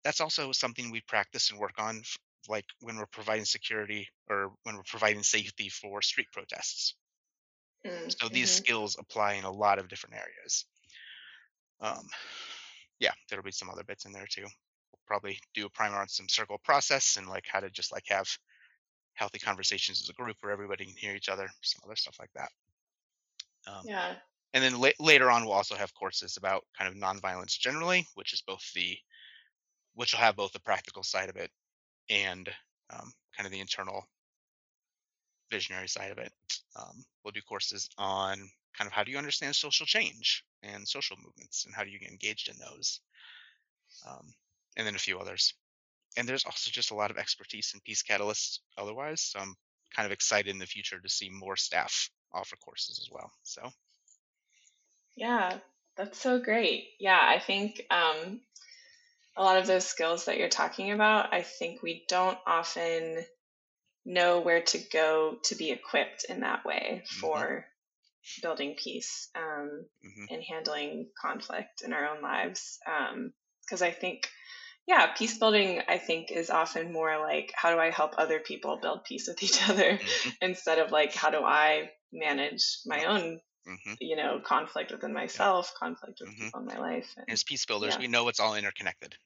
that's also something we practice and work on like when we're providing security or when we're providing safety for street protests mm, so these mhm. skills apply in a lot of different areas um, yeah, there'll be some other bits in there too. Probably do a primer on some circle process and like how to just like have healthy conversations as a group where everybody can hear each other, some other stuff like that. Um, Yeah. and then la- later on, we'll also have courses about kind of nonviolence generally, which is both the which will have both the practical side of it and um, kind of the internal visionary side of it. Um, we'll do courses on kind of how do you understand social change and social movements and how do you get engaged in those, um, and then a few others. and there's also just a lot of expertise in peace catalysts otherwise so i'm kind of excited in the future to see more staff offer courses as well so Yeah. That's so great. Yeah, I think um, a lot of those skills that you're talking about, I think we don't often know where to go to be equipped in that way hmm for building peace um, hmm and handling conflict in our own lives. Because I think, yeah, peace building, I think, is often more like how do I help other people build peace with each other hmm [LAUGHS] instead of like how do I manage my own hmm you know, conflict within myself, conflict with Mhm. people in my life. And, As peace builders, yeah. we know it's all interconnected.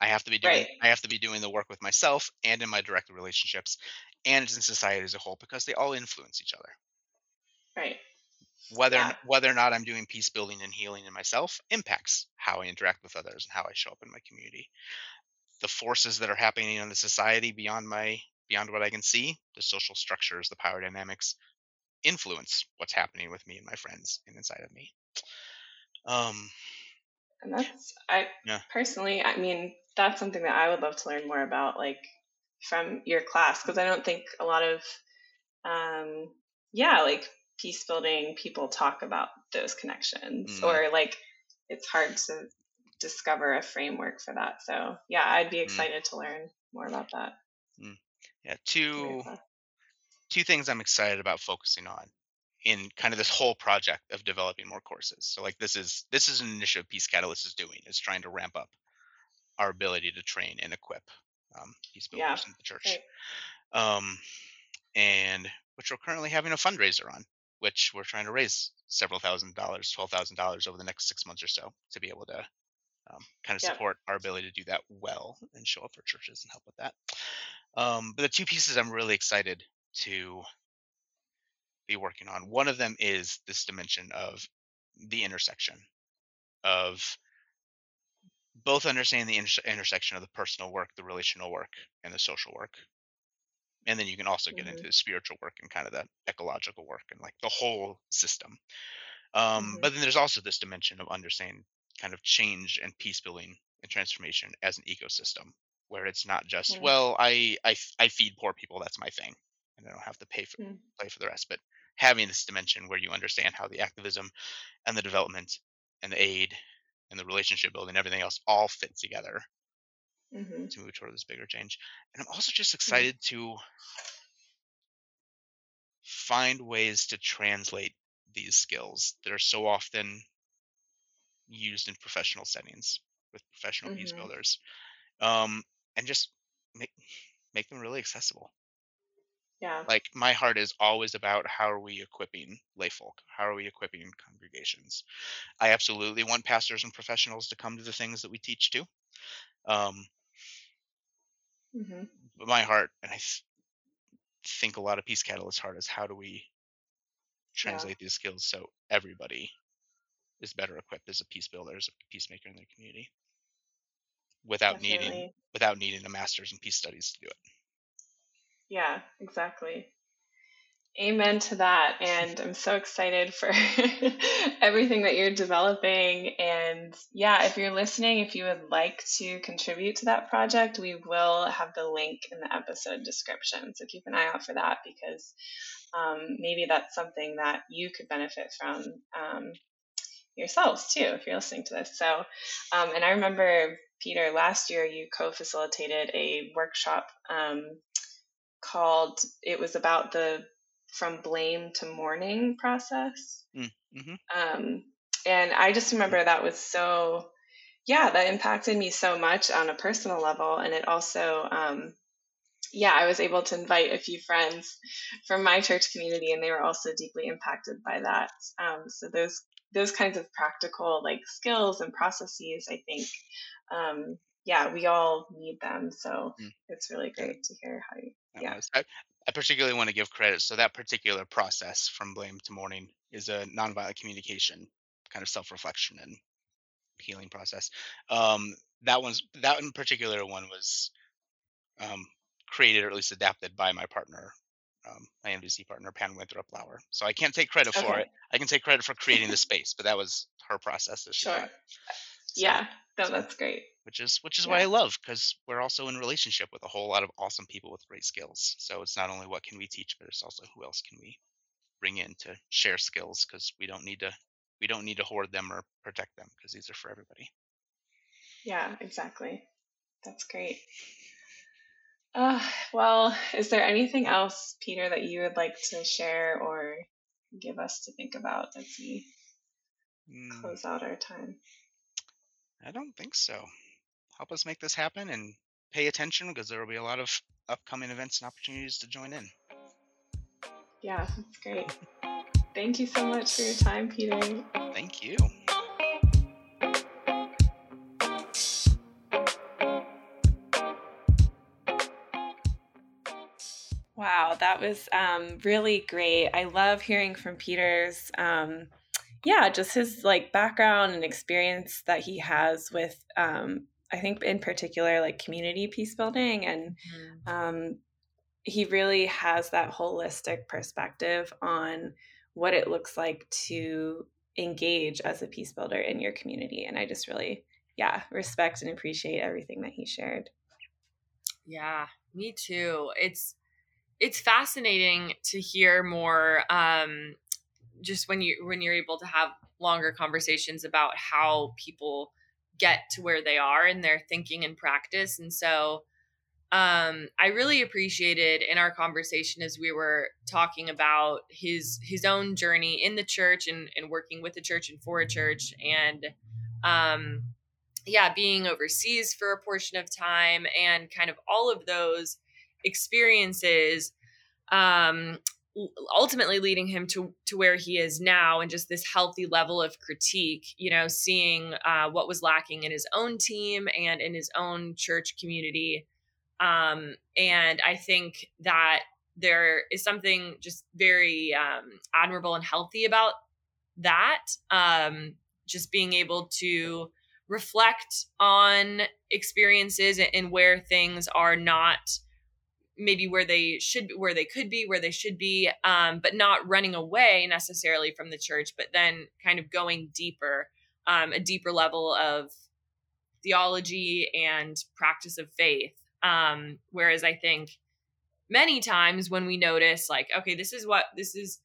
I have to be doing Right. I have to be doing the work with myself and in my direct relationships and in society as a whole because they all influence each other. Right. Whether Yeah. whether or not I'm doing peace building and healing in myself impacts how I interact with others and how I show up in my community. The forces that are happening in the society beyond my beyond what I can see, the social structures, the power dynamics influence what's happening with me and my friends and inside of me. Um And that's I Yeah. personally, I mean, that's something that I would love to learn more about, like from your class, because I don't think a lot of, um, yeah, like peace building people talk about those connections, Mm. or like it's hard to discover a framework for that. So yeah, I'd be Mm. excited to learn more about that. yeah, two two things I'm excited about focusing on in kind of this whole project of developing more courses. So like this is this is an initiative Peace Catalyst is doing is trying to ramp up our ability to train and equip um, peace Yeah, builders in the church. great. Um, and which we're currently having a fundraiser on, which we're trying to raise several thousand dollars, twelve thousand dollars over the next six months or so to be able to um, kind of Yep. support our ability to do that well and show up for churches and help with that. Um, but the two pieces I'm really excited to be working on. One of them is this dimension of the intersection of both understanding the inter- intersection of the personal work, the relational work, and the social work. And then you can also get Mhm. into the spiritual work and kind of the ecological work and like the whole system. Um, Mhm. But then there's also this dimension of understanding kind of change and peace building and transformation as an ecosystem, where it's not just Mm. well, I feed poor people, that's my thing, and I don't have to pay for Mm. play for the rest. But having this dimension where you understand how the activism and the development and the aid and the relationship building, everything else all fit together Mhm. to move toward this bigger change. And I'm also just excited to find ways to translate these skills that are so often used in professional settings with professional peace Mhm. builders, um, and just make make them really accessible. Yeah. Like my heart is always about how are we equipping lay folk? How are we equipping congregations? I absolutely want pastors and professionals to come to the things that we teach too. Um, Mhm. but my heart, and I th- think a lot of Peace Catalyst's heart is how do we Yeah. translate these skills so everybody is better equipped as a peace builder, as a peacemaker in their community, without needing without needing a master's in peace studies to do it. Yeah, exactly. Amen to that. And I'm so excited for [LAUGHS] everything that you're developing. And yeah, if you're listening, if you would like to contribute to that project, we will have the link in the episode description. So keep an eye out for that because um, maybe that's something that you could benefit from um, yourselves too if you're listening to this. So, um, and I remember, Peter, last year you co facilitated a workshop. Um, called it was about the from blame to mourning process. Mm, hmm um, and i just remember that was so yeah that impacted me so much on a personal level. And it also um, yeah i was able to invite a few friends from my church community and they were also deeply impacted by that. Um, so those those kinds of practical like skills and processes i think um, yeah we all need them. So Mm. it's really great to hear how you Yeah. I, I particularly want to give credit. So that particular process from blame to mourning is a nonviolent communication kind of self-reflection and healing process. Um, that one's that in particular one was um, created or at least adapted by my partner, um, my NVC partner Pan Winthrop Lauer. So I can't take credit for it. I can take credit for creating the [LAUGHS] space, but that was her process that she Sure. brought. So- yeah. No, that's great. Which is which is why Yeah. I love because we're also in relationship with a whole lot of awesome people with great skills. So it's not only what can we teach, but it's also who else can we bring in to share skills because we don't need to we don't need to hoard them or protect them because these are for everybody. Yeah, exactly. That's great. Uh, well, is there anything else, Peter, that you would like to share or give us to think about as we Mm, close out our time? I don't think so. Help us make this happen and pay attention because there will be a lot of upcoming events and opportunities to join in. Yeah, that's great. Thank you so much for your time, Peter. Thank you. Wow, that was um, really great. I love hearing from Peter's, um, yeah, just his like background and experience that he has with, um, I think in particular, like community peace building, and mm-hmm. Um, he really has that holistic perspective on what it looks like to engage as a peace builder in your community. And I just really, yeah, respect and appreciate everything that he shared. Yeah, me too. It's it's fascinating to hear more um, just when you when you're able to have longer conversations about how people get to where they are in their thinking and practice and so um, i really appreciated in our conversation as we were talking about his his own journey in the church and, and working with the church and for a church and um, yeah being overseas for a portion of time and kind of all of those experiences um, ultimately leading him to to where he is now and just this healthy level of critique you know seeing uh, what was lacking in his own team and in his own church community. Um, and i think that there is something just very um, admirable and healthy about that um, just being able to reflect on experiences and where things are not maybe where they should be where they could be where they should be um, but not running away necessarily from the church but then kind of going deeper um, a deeper level of theology and practice of faith. Um, whereas i think many times when we notice like okay this is what this is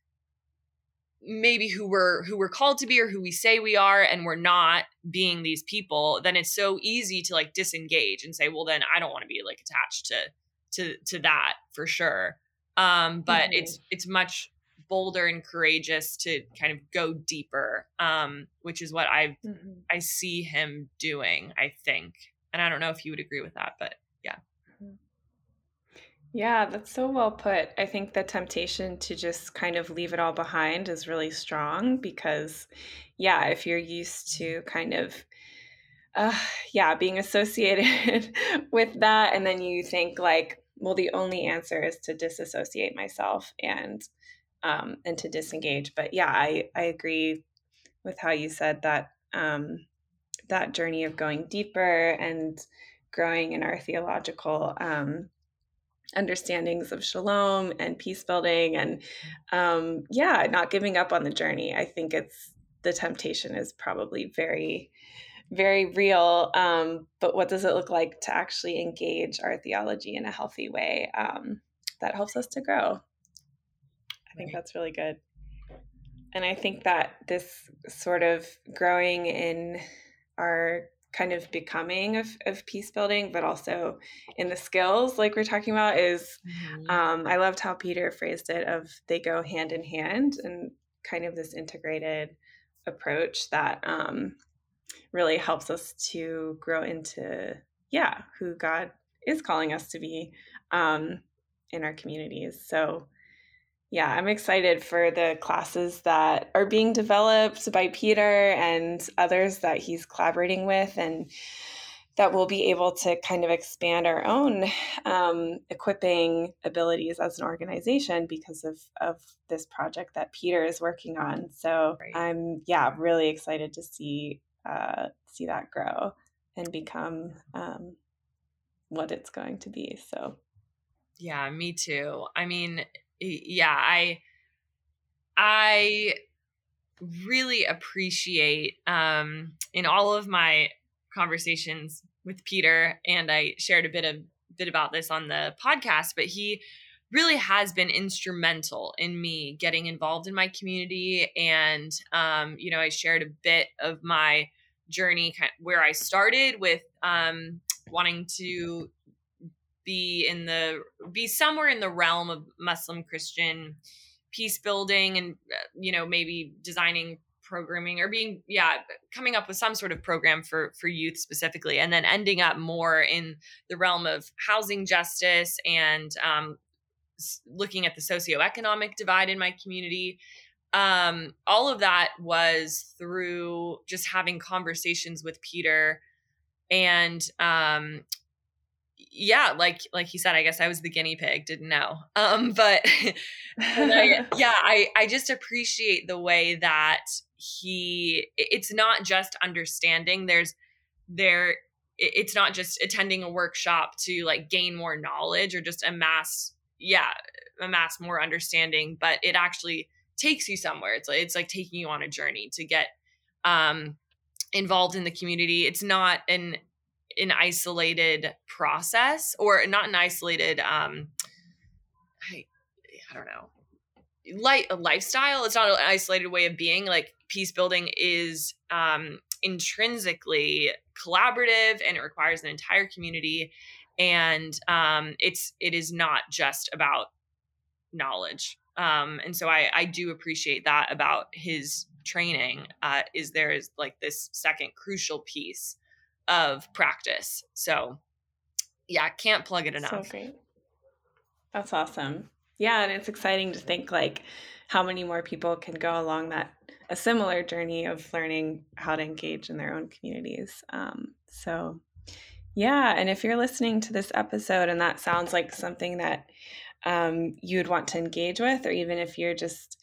maybe who we're who we're called to be or who we say we are and we're not being these people then it's so easy to like disengage and say well then i don't want to be like attached to to to that for sure. Um, but mm-hmm. it's it's much bolder and courageous to kind of go deeper, um, which is what I mm-hmm. I see him doing. I think, and I don't know if you would agree with that, but yeah. Mm-hmm. Yeah, that's so well put. I think the temptation to just kind of leave it all behind is really strong because, yeah, if you're used to kind of uh, yeah, being associated [LAUGHS] with that. And then you think like, well, the only answer is to disassociate myself and um, and to disengage. But yeah, I I agree with how you said that um, that journey of going deeper and growing in our theological um, understandings of shalom and peace building and um, yeah, not giving up on the journey. I think it's the temptation is probably very very real. Um, but what does it look like to actually engage our theology in a healthy way um, that helps us to grow? I think that's really good. And I think that this sort of growing in our kind of becoming of, of peace building, but also in the skills like we're talking about is mm-hmm. um, I loved how Peter phrased it of they go hand in hand and kind of this integrated approach that um, really helps us to grow into yeah who god is calling us to be um, in our communities so yeah i'm excited for the classes that are being developed by peter and others that he's collaborating with and that we'll be able to kind of expand our own um, equipping abilities as an organization because of, of this project that Peter is working on. So right. I'm, yeah, really excited to see uh, see that grow and become um, what it's going to be. So, yeah, me too. I mean, yeah, I I really appreciate um, in all of my conversations with Peter, and I shared a bit of bit about this on the podcast, but he really has been instrumental in me getting involved in my community. And, um, you know, I shared a bit of my journey kind of where I started with um, wanting to be in the be somewhere in the realm of Muslim Christian peace building and uh, you know maybe designing programming or being yeah coming up with some sort of program for for youth specifically and then ending up more in the realm of housing justice and um, looking at the socioeconomic divide in my community. um, all of that was through just having conversations with Peter and um, yeah, like like he said, I guess I was the guinea pig, didn't know. [LAUGHS] Um, but I, [LAUGHS] yeah, I I just appreciate the way that he it's not just understanding. There's there it's not just attending a workshop to like gain more knowledge or just amass yeah amass more understanding but it actually takes you somewhere. It's like it's like taking you on a journey to get um involved in the community. It's not an an isolated process or not an isolated um I, I don't know like a lifestyle. It's not an isolated way of being. Like peace building is um intrinsically collaborative and it requires an entire community and um it's it is not just about knowledge um and so i i do appreciate that about his training uh is there is like this second crucial piece of practice. So, yeah, I can't plug it enough. So great. That's awesome. Yeah, and it's exciting to think like how many more people can go along that a similar journey of learning how to engage in their own communities. Um, so, yeah, and if you're listening to this episode and that sounds like something that um, you'd want to engage with, or even if you're just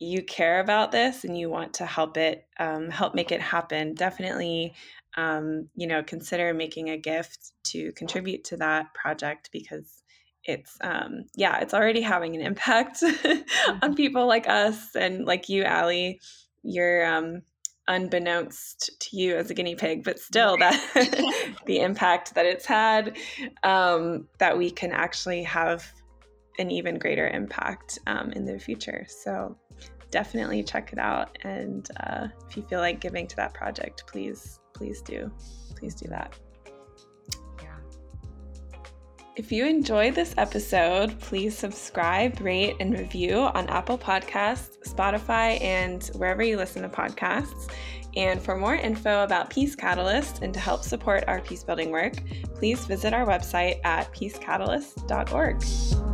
you care about this and you want to help it um, help make it happen definitely um, you know, consider making a gift to contribute to that project because it's um yeah it's already having an [LAUGHS] impact on mm-hmm. people like us and like you Allie you're um unbeknownst to you as a guinea pig but still that [LAUGHS] [LAUGHS] the impact that it's had um that we can actually have an even greater impact um, in the future so definitely check it out and uh, if you feel like giving to that project please please do. Please do that. If you enjoyed this episode, please subscribe, rate, and review on Apple Podcasts, Spotify, and wherever you listen to podcasts. And for more info about Peace Catalyst and to help support our peace building work, please visit our website at peacecatalyst.org.